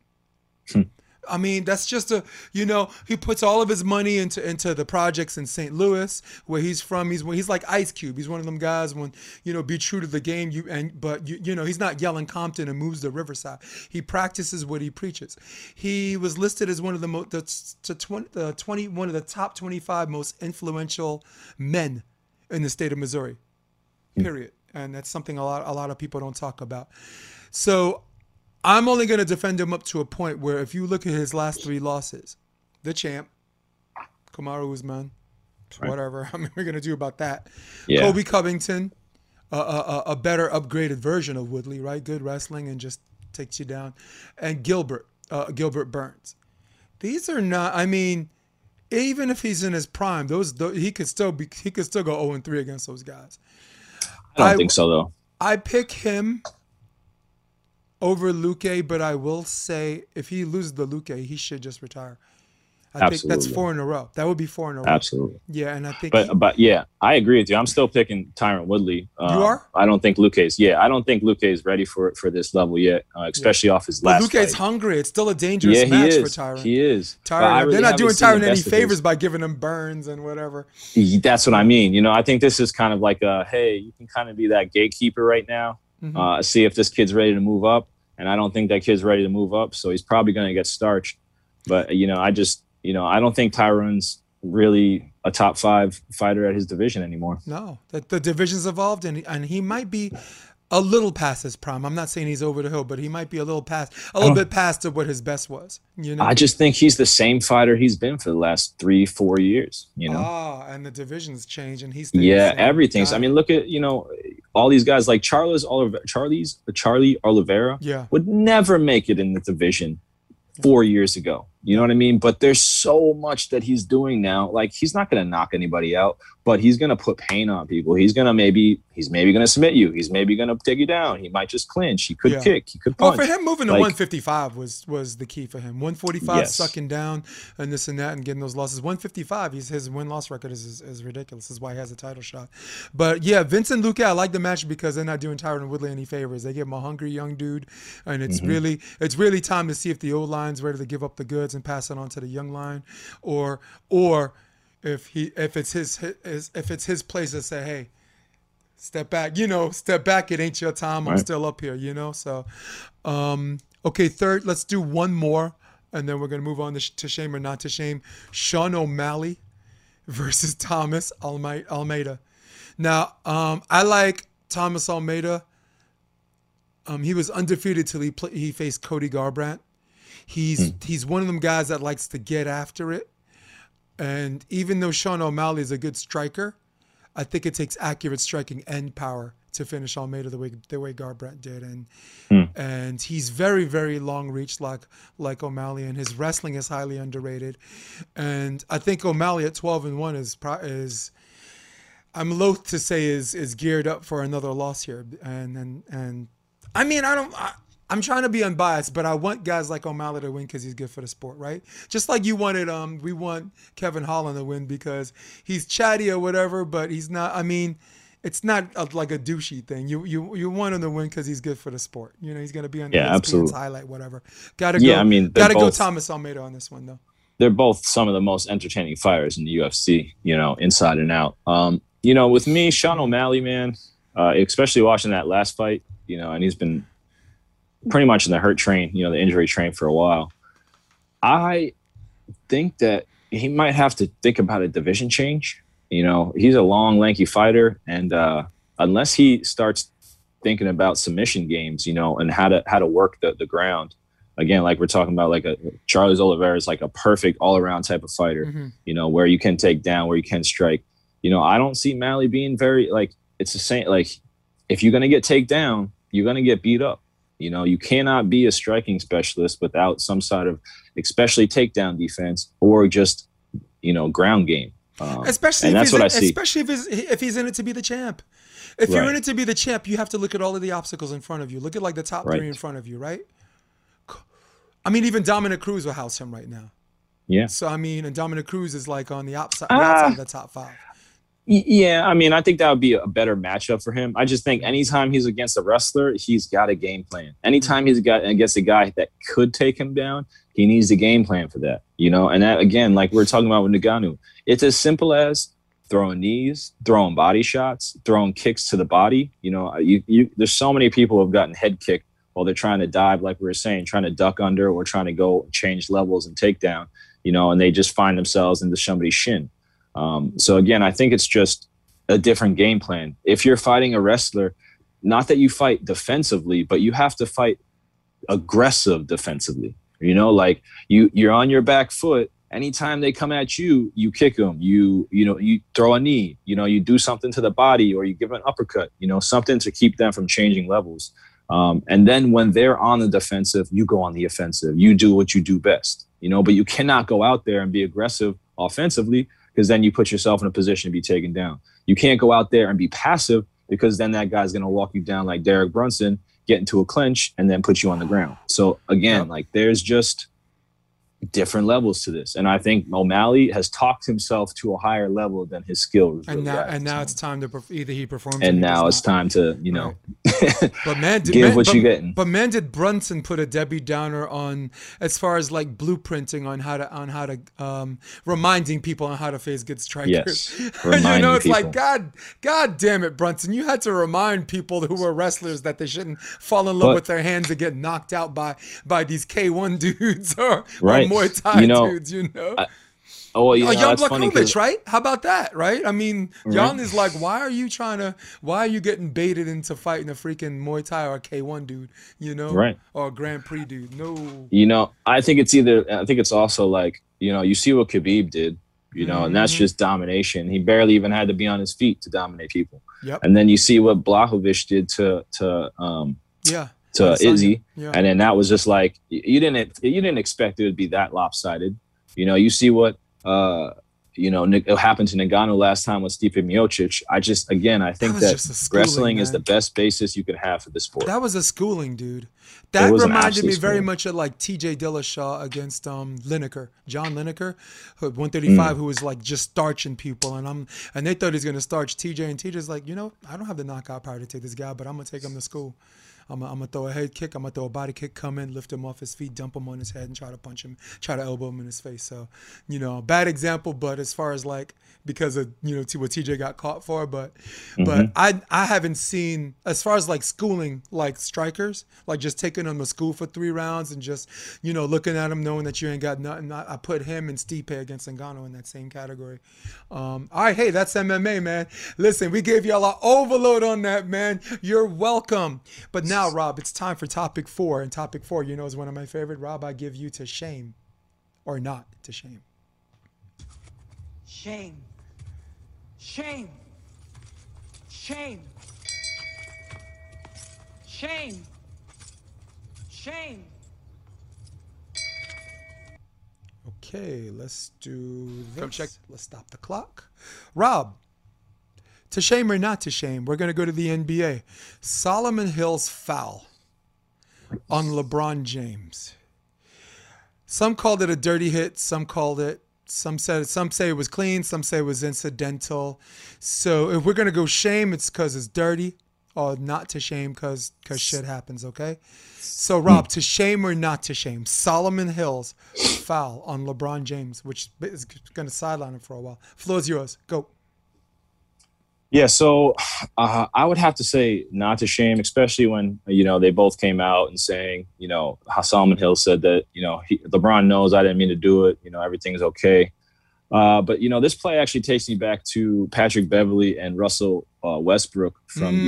Hmm. I mean, that's just a you know he puts all of his money into into the projects in St. Louis where he's from. He's he's like Ice Cube. He's one of them guys when you know be true to the game. You and but you you know he's not yelling Compton and moves to Riverside. He practices what he preaches. He was listed as one of the most the, the 20, the 20 one of the top 25 most influential men in the state of Missouri. Hmm. Period. And that's something a lot a lot of people don't talk about. So I'm only going to defend him up to a point where if you look at his last three losses, the champ, Kamaru Usman, right. whatever. I mean, we're going to do about that. Yeah. Colby Covington, a, a, a better upgraded version of Woodley, right? Good wrestling and just takes you down. And Gilbert, uh, Gilbert Burns. These are not. I mean, even if he's in his prime, those, those he could still be he could still go 0 and 3 against those guys. I don't I, think so though. I pick him over Luque, but I will say if he loses the Luque, he should just retire. I Absolutely. think that's four in a row. That would be four in a row. Absolutely. Yeah, and I think. But he, but yeah, I agree with you. I'm still picking Tyron Woodley. Um, you are? I don't think Luke is. Yeah, I don't think Luque is ready for for this level yet, uh, especially yeah. off his last. is hungry. It's still a dangerous yeah, match is. for Tyron. He is. Tyron. Really they're not doing Tyron any favors by giving him burns and whatever. That's what I mean. You know, I think this is kind of like a hey, you can kind of be that gatekeeper right now. Mm-hmm. Uh, see if this kid's ready to move up, and I don't think that kid's ready to move up, so he's probably going to get starched. But you know, I just you know, I don't think Tyron's really a top five fighter at his division anymore. No, the, the division's evolved, and and he might be a little past his prime. I'm not saying he's over the hill, but he might be a little past, a little bit past of what his best was. You know, I just think he's the same fighter he's been for the last three, four years. You know, ah, and the division's changed, and he's yeah, everything's. I mean, look at you know all these guys like Charles Oliver, Charlie's Charlie Oliveira. Yeah, would never make it in the division four years ago. You know what I mean? But there's so much that he's doing now. Like he's not going to knock anybody out, but he's going to put pain on people. He's going to maybe he's maybe going to submit you. He's maybe going to take you down. He might just clinch. He could yeah. kick. He could punch. Well, for him, moving like, to 155 was was the key for him. 145 yes. sucking down and this and that and getting those losses. 155, he's his win loss record is, is, is ridiculous. This is why he has a title shot. But yeah, Vincent Luque, I like the match because they're not doing Tyron Woodley any favors. They give him a hungry young dude, and it's mm-hmm. really it's really time to see if the old line's ready to give up the goods and pass it on to the young line, or or if he if it's his, his if it's his place to say, hey, step back, you know, step back. It ain't your time. I'm still up here, you know. So, um, okay, third, let's do one more, and then we're gonna move on to, to shame or not to shame. Sean O'Malley versus <laughs> Thomas Almeida. Now, um, I like Thomas Almeida. Um, he was undefeated till he play, he faced Cody Garbrandt. He's mm. he's one of them guys that likes to get after it. And even though Sean O'Malley is a good striker, I think it takes accurate striking and power to finish Almeida the way the way Garbrandt did, and mm. and he's very very long reach like like O'Malley, and his wrestling is highly underrated, and I think O'Malley at twelve and one is is I'm loath to say is is geared up for another loss here, and and and I mean I don't I, I'm trying to be unbiased, but I want guys like O'Malley to win because he's good for the sport, right? Just like you wanted, um, we want Kevin Holland to win because he's chatty or whatever, but he's not. I mean, it's not a, like a douchey thing. You you you want him to win because he's good for the sport. You know, he's gonna be on Yeah, absolutely. highlight, whatever. Gotta go. Yeah, I mean, gotta go Thomas Almeida on this one though. they're both some of the most entertaining fighters in the UFC, you know, inside and out. Um, you know, with me, Sean O'Malley, man, uh, especially watching that last fight, you know, and he's been pretty much in the hurt train, you know, the injury train for a while. I think that he might have to think about a division change. You know, he's a long, lanky fighter, and uh, unless he starts thinking about submission games, you know, and how to how to work the, the ground, again, like we're talking about, like a Charles Oliveira is like a perfect all around type of fighter. Mhm. You know, where you can take down, where you can strike. You know, I don't see Malley being very like it's the same. Like if you're gonna get take down, you're gonna get beat up. You know, you cannot be a striking specialist without some sort of, especially takedown defense or just, you know, ground game. Um, Especially that's he's what in, I see. especially if he's if he's in it to be the champ. If you're in it to be the champ, you have to look at all of the obstacles in front of you. Look at like the top Right. three in front of you, right? I mean, even Dominick Cruz will house him right now. Yeah. So I mean, and Dominick Cruz is like on the outside, Ah. the outside of the top five. Yeah, I mean, I think that would be a better matchup for him. I just think anytime he's against a wrestler, he's got a game plan. Anytime mm-hmm. he's got against a guy that could take him down, he needs a game plan for that. You know, and that again, like we are talking about with Ngannou, it's as simple as throwing knees, throwing body shots, throwing kicks to the body. You know, uh, you, you there's so many people who have gotten head kicked while they're trying to dive, like we were saying, trying to duck under or trying to go change levels and take down. You know, and they just find themselves into somebody's shin. Um, so again, I think it's just a different game plan. If you're fighting a wrestler, not that you fight defensively, but you have to fight aggressive defensively. You know, like you you're on your back foot. Anytime they come at you, you kick them. You you know you throw a knee. You know you do something to the body, or you give an uppercut. You know something to keep them from changing levels. Um, and then when they're on the defensive, you go on the offensive. You do what you do best. You know, but you cannot go out there and be aggressive offensively because then you put yourself in a position to be taken down. You can't go out there and be passive because then that guy's going to walk you down like Derek Brunson, get into a clinch, and then put you on the ground. So again, like there's just different levels to this, and I think O'Malley has talked himself to a higher level than his skills. And now and now it's time to either he performs and now it's not. time to you know But man, <laughs> did, give man, what but, you getting. But man, did Brunson put a Debbie Downer on as far as like blueprinting on how to on how to um, reminding people on how to face good strikers. Yes, <laughs> you know, it's like. God, God damn it, Brunson, you had to remind people who were wrestlers that they shouldn't fall in love But- with their hands and get knocked out by by these K1 <laughs> dudes or, Right. or Muay <laughs> Thai You know, dudes. You know. oh well, you know, Oh, Jan that's funny 'cause- Blachowicz, right? How about that, right? I mean, Right. Jan is like, why are you trying to, why are you getting baited into fighting a freaking Muay Thai or K1 dude, you know? Right. Or Grand Prix dude. No. you know, I think it's either. I think it's also like you know, you see what Khabib did, you know, and that's Mhm. just domination. He barely even had to be on his feet to dominate people. Yep. And then you see what Blachowicz did to to um Yeah. To Adesanya. Izzy, Yeah. and then that was just like you didn't you didn't expect it would be that lopsided. You know, you see what uh you know it happened to Ngannou last time with Stipe Miocic. I just again I think was that, just a schooling, wrestling is the best basis you could have for the sport. That was a schooling, dude. That reminded me very schooling. much of like T.J. Dillashaw against um Lineker, John Lineker, who- 135, Mm. who was like just starching people, and I'm and they thought he's gonna starch T.J. and T.J.'s like, you know, I don't have the knockout power to take this guy, but I'm gonna take him to school. I'm gonna, throw a head kick. I'm gonna throw a body kick, come in, lift him off his feet, dump him on his head, and try to punch him, try to elbow him in his face. So, you know, bad example, but as far as like because of you know what TJ got caught for, but but I I haven't seen as far as like schooling like strikers, like just taking them to school for three rounds and just you know looking at them knowing that you ain't got nothing. I, I put him and Stipe against Ngannou in that same category. Um, all right, hey, that's MMA, man. Listen, we gave y'all an overload on that, man. You're welcome. But now, Rob, it's time for topic four, and topic four, you know, is one of my favorite. Rob, I give you to shame, or not to shame. Shame. Shame. Shame. Shame. Shame. Okay, let's do this. Come check. Let's stop the clock. Rob, to shame or not to shame, we're going to go to the NBA. Solomon Hill's foul on LeBron James. Some called it a dirty hit, some called it Some said some say it was clean, some say it was incidental. So if we're gonna go shame, it's because it's dirty, or not to shame because because shit happens. Okay. So Rob, to shame or not to shame? Solomon Hills foul on LeBron James, which is gonna sideline him for a while. Floor's yours. Go. Yeah, so uh, I would have to say not to shame, especially when you know they both came out and saying, you know, Solomon Hill said that, you know, he, LeBron knows I didn't mean to do it. You know, everything's okay. Uh, but you know, this play actually takes me back to Patrick Beverley and Russell uh, Westbrook from Mm.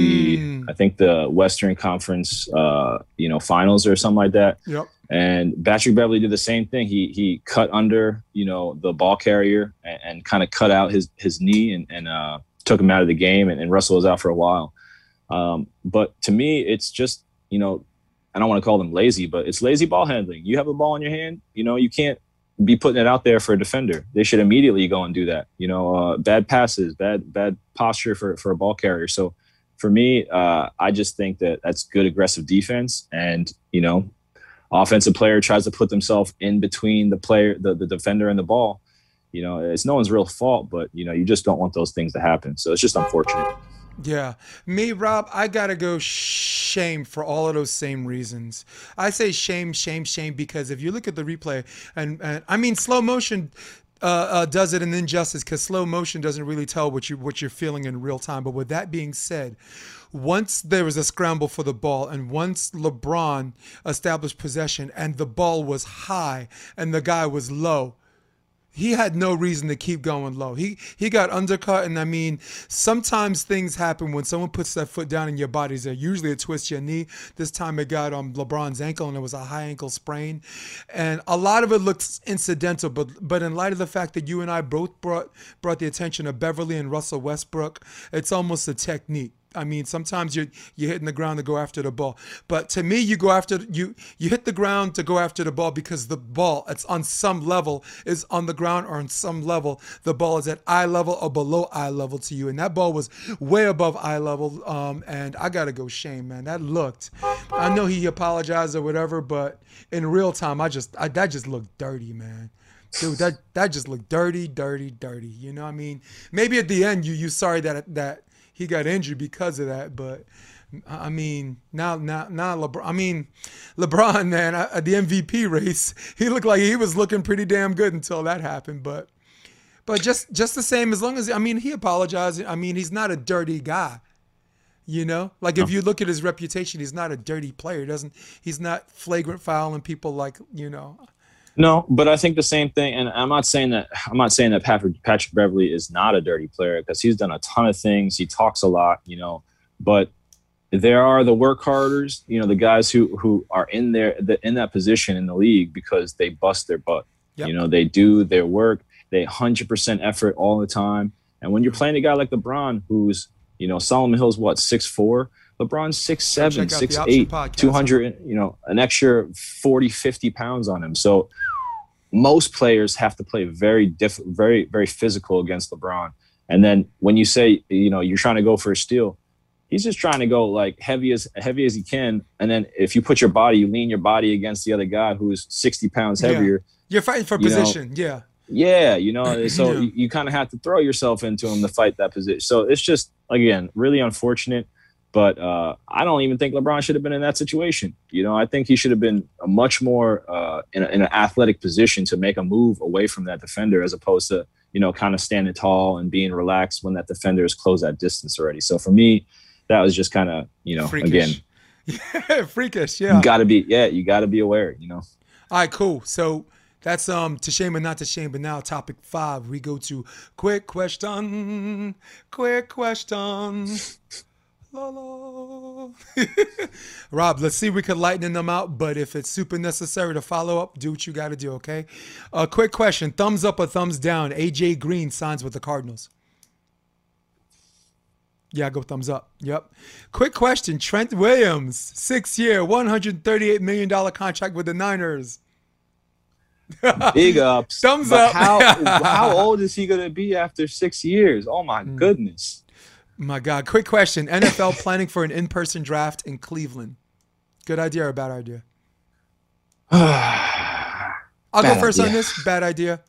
the, I think the Western Conference, uh, you know, finals or something like that. Yep. And Patrick Beverley did the same thing. He he cut under, you know, the ball carrier and, and kind of cut out his his knee and and uh, took him out of the game. And, and Russell was out for a while. Um, but to me, it's just you know, I don't want to call them lazy, but it's lazy ball handling. You have a ball in your hand, you know, you can't be putting it out there for a defender. They should immediately go and do that. You know, uh, bad passes, bad bad posture for for a ball carrier. So for me, uh, I just think that that's good aggressive defense, and you know, offensive player tries to put themselves in between the player, the, the defender, and the ball. You know, it's no one's real fault, but you know, you just don't want those things to happen. So it's just unfortunate. Yeah. Me, Rob, I got to go shame for all of those same reasons. I say shame, shame, shame because if you look at the replay, and, and I mean, slow motion. Uh, uh, does it an injustice because slow motion doesn't really tell what you what you're feeling in real time. But with that being said, once there was a scramble for the ball, and once LeBron established possession, and the ball was high and the guy was low, he had no reason to keep going low. He he got undercut, and I mean, sometimes things happen when someone puts their foot down in your body's there. Usually, it twists your knee. This time, it got on LeBron's ankle, and it was a high ankle sprain. And a lot of it looks incidental, but but in light of the fact that you and I both brought brought the attention of Beverley and Russell Westbrook, it's almost a technique. I mean, sometimes you're you're hitting the ground to go after the ball, but to me, you go after you you hit the ground to go after the ball because the ball, it's on some level, is on the ground, or on some level, the ball is at eye level or below eye level to you, and that ball was way above eye level. Um, and I gotta go shame, man. That looked. I know he apologized or whatever, but in real time, I just I, that just looked dirty, man. Dude, that that just looked dirty, dirty, dirty. You know, what I mean, maybe at the end you you sorry that that he got injured because of that, but I mean, now now now LeBron. I mean, LeBron, man, at the MVP race, <laughs> he looked like he was looking pretty damn good until that happened. But but just just the same, as long as I mean, he apologized. I mean, he's not a dirty guy. You know, like if you look at his reputation, he's not a dirty player. He doesn't he's not flagrant fouling people like you know. No, but I think the same thing, and I'm not saying that I'm not saying that Patrick Patrick Beverley is not a dirty player because he's done a ton of things. He talks a lot, you know, but there are the work harders, you know, the guys who who are in there the, in that position in the league because they bust their butt. Yep. You know, they do their work, they 100% effort all the time. And when you're playing a guy like LeBron, who's you know Solomon Hill's what six four, LeBron's six seven, six eight, podcast. 200, you know, an extra 40, 50 pounds on him. So most players have to play very diff- very very physical against LeBron. And then when you say you know you're trying to go for a steal, he's just trying to go like heavy as heavy as he can. And then if you put your body, you lean your body against the other guy who's 60 pounds Yeah. heavier. You're fighting for You know, position, yeah. Yeah, you know, <clears throat> so Yeah. you, you kind of have to throw yourself into him to fight that position. So it's just again really unfortunate. But uh, I don't even think LeBron should have been in that situation. You know, I think he should have been a much more uh, in, a, in an athletic position to make a move away from that defender, as opposed to you know kind of standing tall and being relaxed when that defender is close that distance already. So for me, that was just kind of you know again Freakish. <laughs> Freakish, yeah. you got to be yeah you got to be aware. You know. All right, cool. So that's um to shame or not to shame. But now topic five, we go to quick question. Quick question. La, la. <laughs> Rob, let's see if we could lighten them out. But if it's super necessary to follow up, do what you got to do. Okay. A quick question: Thumbs up or thumbs down? AJ Green signs with the Cardinals. Yeah, go thumbs up. Yep. Quick question: Trent Williams, one hundred thirty-eight million dollar contract with the Niners. <laughs> Big ups. Thumbs But up. How <laughs> how old is he gonna be after six years? Oh my Hmm. goodness. My God. Quick question: NFL <laughs> planning for an in-person draft in Cleveland. Good idea or bad idea? <sighs> I'll go Bad first on this. Bad idea.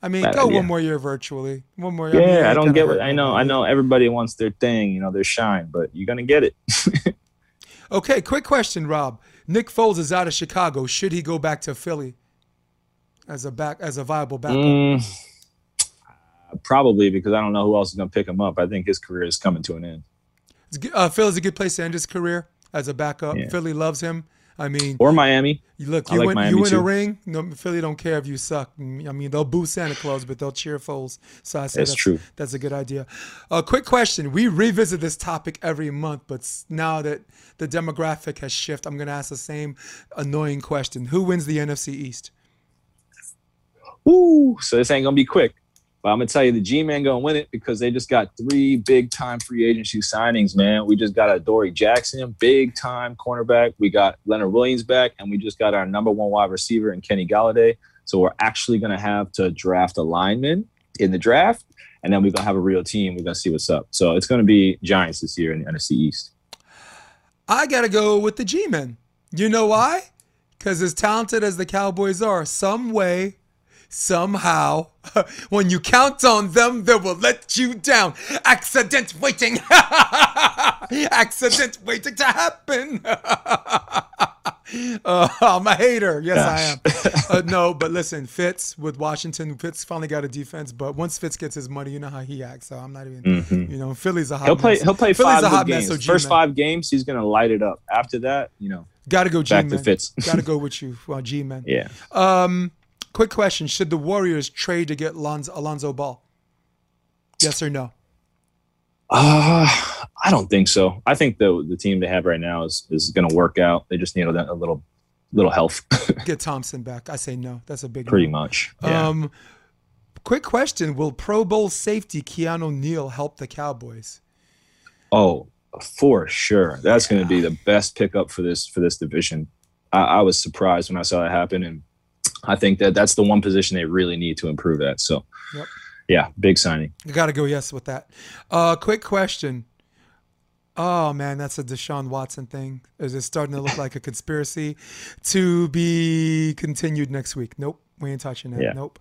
I mean, Bad go idea. one more year virtually. One more. year. Yeah, mean, I don't get what I know. I know everybody wants their thing, you know, their shine, but you're gonna get it. <laughs> Okay, quick question, Rob. Nick Foles is out of Chicago. Should he go back to Philly as a back as a viable backup? Mm, probably because I don't know who else is gonna pick him up. I think his career is coming to an end. Uh, Philly's a good place to end his career as a backup. Yeah. Philly loves him. I mean, Or Miami. you look, you like win, you win a ring. No, Philly don't care if you suck. I mean, they'll boo Santa Claus, but they'll cheer Foles. So I say That's true. That's a good idea. A quick question: We revisit this topic every month, but now that the demographic has shifted, I'm going to ask the same annoying question: Who wins the NFC East? Woo! So this ain't gonna be quick. But I'm gonna tell you the G-Man gonna win it because they just got three big time free agency signings, man. We just got Adoree' Jackson, big time cornerback. We got Leonard Williams back, and we just got our number one wide receiver in Kenny Golladay. So we're actually gonna have to draft a lineman in the draft, and then we're gonna have a real team. We're gonna see what's up. So it's gonna be Giants this year in the NFC East. I got to go with the G-Men. You know why? Because as talented as the Cowboys are, some way, somehow, <laughs> when you count on them, they will let you down. Accident waiting. <laughs> Accident waiting to happen. Uh, <laughs> I'm a hater. Yes, I am. Uh, no, but listen, Fitz with Washington, Fitz finally got a defense, but once Fitz gets his money, you know how he acts. So I'm not even, you know, Philly's a hot He'll play. mess. He'll play Philly's five a hot good mess, games. so First five games, he's gonna light it up. After that, you know, Gotta go G to man. Fitz. Gotta go with you. Well, G man. yeah. Um, quick question: Should the Warriors trade to get Lonzo, Alonzo Ball? Yes or no? Uh, I don't think so. I think the the team they have right now is is going to work out. They just need a, a little little health, <laughs> Get Thompson back. I say no. That's a big pretty no. much. Yeah. Um, quick question: Will Pro Bowl safety Keanu Neal help the Cowboys? oh, for sure. That's going to be the best pickup for this for this division. I, I was surprised when I saw that happen, and I think that that's the one position they really need to improve at. So, Yep. yeah, big signing. You gotta go yes with that. Uh, quick question. Oh man, that's a Deshaun Watson thing. Is it starting to look like a conspiracy to be continued next week? Nope, we ain't touching that. Yeah. Nope.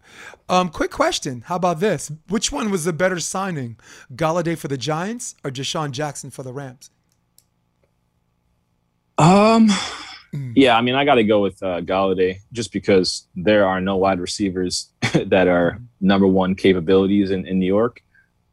Um, quick question. How about this? Which one was the better signing, Golladay for the Giants or DeSean Jackson for the Rams? Um, Mm. yeah, I mean, I got to go with uh, Golladay just because there are no wide receivers <laughs> that are number one capabilities in, in New York.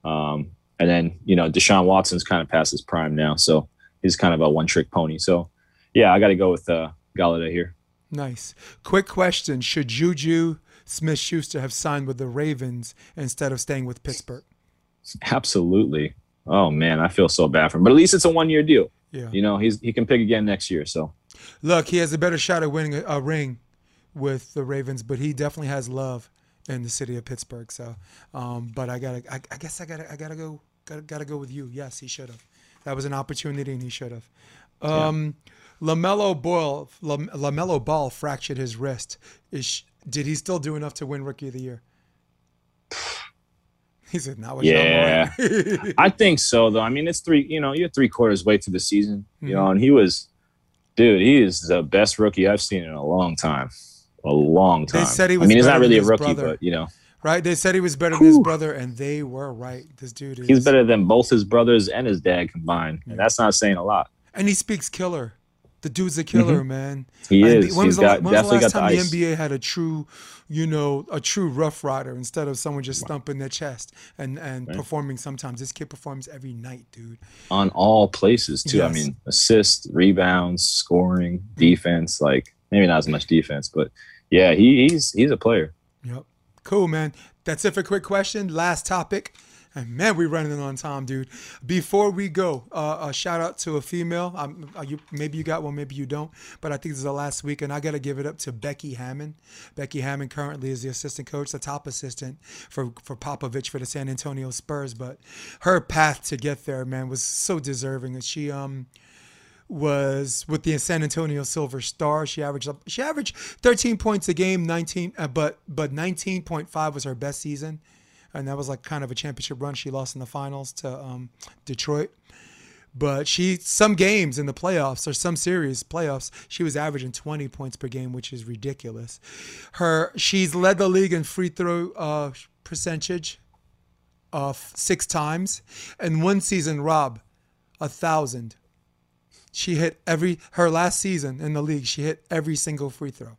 Um, and then, you know, Deshaun Watson's kind of past his prime now. So he's kind of a one trick pony. So, yeah, I got to go with uh, Golladay here. Nice. Quick question: Should Juju Smith Schuster have signed with the Ravens instead of staying with Pittsburgh? Absolutely. Oh, man, I feel so bad for him. But at least it's a one year deal. Yeah. You know, he's he can pick again next year. So, Look, he has a better shot at winning a, a ring with the Ravens, but he definitely has love in the city of Pittsburgh. So, um, but I gotta, I, I guess I gotta, I gotta go, gotta, gotta go with you. Yes, he should have. That was an opportunity, and he should have. Um, Lamelo Ball, Lam, Lamelo Ball fractured his wrist. Is did he still do enough to win Rookie of the Year? <sighs> He said, "Not with Yeah. <laughs> I think so, though. I mean, it's three. You know, you're three quarters way through the season. You Mm-hmm. know, and he was, dude. He is the best rookie I've seen in a long time. A long time. They said he was I mean, he's not really a rookie, brother. but you know, right? They said he was better than his brother, and they were right. This dude is. he's better than both his brothers and his dad combined, and that's not saying a lot. and he speaks killer. The dude's a killer, man. Mm-hmm. He I- is. When was He's the, when was the last got time the the. NBA had a true, you know, a true rough rider instead of someone just thumping their chest and and performing? Sometimes this kid performs every night, dude. On all places too. I mean, assists, rebounds, scoring, defense. Like maybe not as much defense, but yeah, he, he's he's a player. Yep. Cool, man. That's it for quick question. Last topic. And man, we're running on time, dude. Before we go, uh, a shout out to a female. Uh, you, maybe you got one, maybe you don't. But I think this is the last week, and I got to give it up to Becky Hammon. Becky Hammon currently is the assistant coach, the top assistant for for Popovich for the San Antonio Spurs. But her path to get there, man, was so deserving. And she um was with the San Antonio Silver Star. She averaged she averaged 13 points a game, 19 uh, but but 19.5 was her best season, and that was like kind of a championship run. She lost in the finals to um, Detroit. But she some games in the playoffs or some series playoffs, she was averaging 20 points per game, which is ridiculous. Her she's led the league in free throw uh, percentage of six times, and one season, Rob, a thousand. She hit every her last season in the league. She hit every single free throw.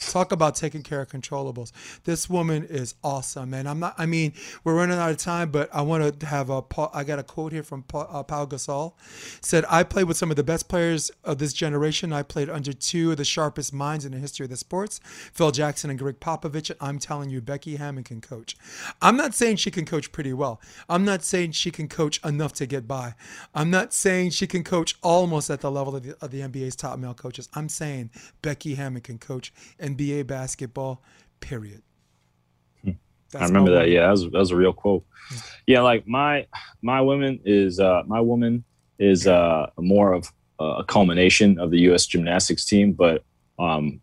Talk about taking care of controllables. This woman is awesome, and I'm not. I mean, we're running out of time, but I want to have a. I got a quote here from Paul, uh, Pau Gasol. Said, "I played with some of the best players of this generation. I played under two of the sharpest minds in the history of the sports, Phil Jackson and Gregg Popovich. And I'm telling you, Becky Hammon can coach. I'm not saying she can coach pretty well. I'm not saying she can coach enough to get by. I'm not saying she can coach almost at the level of the, of the NBA's top male coaches. I'm saying Becky Hammon can coach." And NBA basketball, period. I remember that. Yeah, that was, that was a real quote. Yeah, like my my woman is uh, my woman is uh, more of a culmination of the U.S. gymnastics team, but um,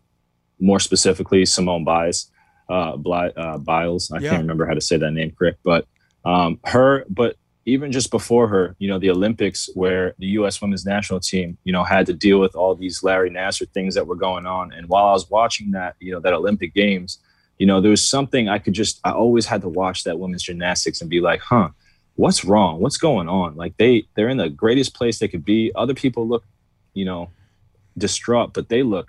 more specifically Simone Biles. Uh, uh, Biles. I yeah. can't remember how to say that name correct, but um, her. But even just before her, you know, the Olympics where the U.S. women's national team, you know, had to deal with all these Larry Nassar things that were going on. And while I was watching that, you know, that Olympic Games, you know, there was something I could just, I always had to watch that women's gymnastics and be like, huh, what's wrong? What's going on? Like they, they're in the greatest place they could be. Other people look, you know, distraught, but they look,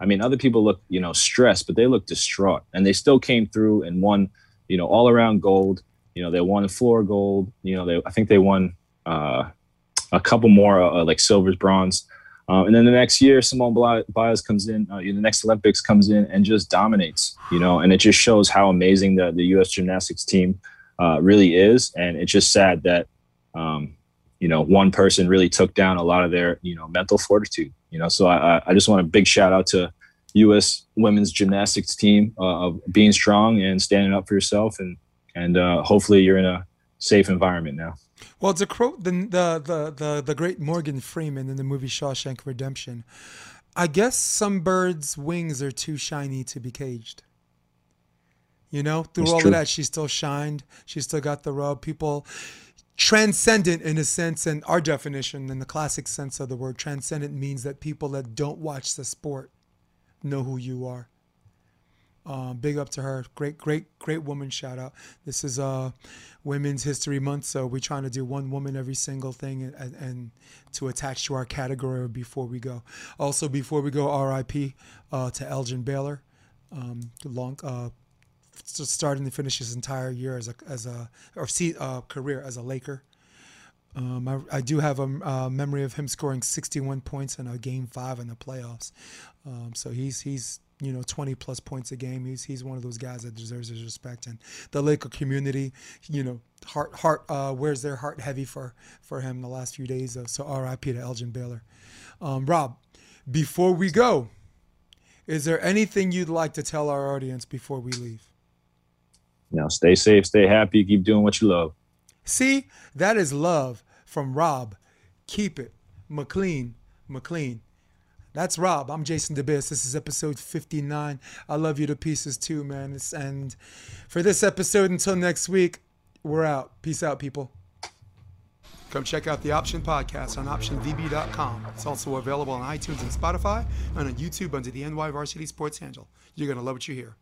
I mean, other people look, you know, stressed, but they look distraught and they still came through and won, you know, all around gold you know, they won floor gold. You know, they I think they won uh, a couple more uh, like silvers, bronze. Um, and then the next year, Simone Biles comes in. Uh, the next Olympics comes in and just dominates. You know, and it just shows how amazing the the U.S. gymnastics team uh, really is. And it's just sad that um, you know one person really took down a lot of their you know mental fortitude. You know, so I I just want a big shout out to U.S. women's gymnastics team uh, of being strong and standing up for yourself and and uh, hopefully you're in a safe environment now. Well, to quote the, the the the the great Morgan Freeman in the movie Shawshank Redemption, I guess some birds' wings are too shiny to be caged. You know, through all true. of that, she still shined. She still got the rub. People transcendent in a sense, and our definition in the classic sense of the word transcendent means that people that don't watch the sport know who you are. Um, big up to her. Great, great, great woman. Shout out. This is uh, Women's History Month, so we're trying to do one woman every single thing and, and, to attach to our category before we go. Also, before we go, RIP uh, to Elgin Baylor. Um, long, uh, starting to finish his entire year as a as a or see, uh, career as a Laker. Um, I, I, do have a, a, memory of him scoring 61 points in a game five in the playoffs. Um, so he's he's you know 20 plus points a game. He's he's one of those guys that deserves his respect. And the Laker community, you know, heart heart uh, wears their heart heavy for for him the last few days. Uh, so R.I.P. to Elgin Baylor. Um, Rob, before we go, is there anything you'd like to tell our audience before we leave? You know, stay safe, stay happy, keep doing what you love. See, that is love from Rob. Keep it, McLean, McLean. That's Rob. I'm Jason DeBiss. This is episode 59. I love you to pieces too, man. It's, and for this episode, until next week, we're out. Peace out, people. Come check out the Option Podcast on OptionVB.com. It's also available on iTunes and Spotify and on YouTube under the NY Varsity Sports handle. You're going to love what you hear.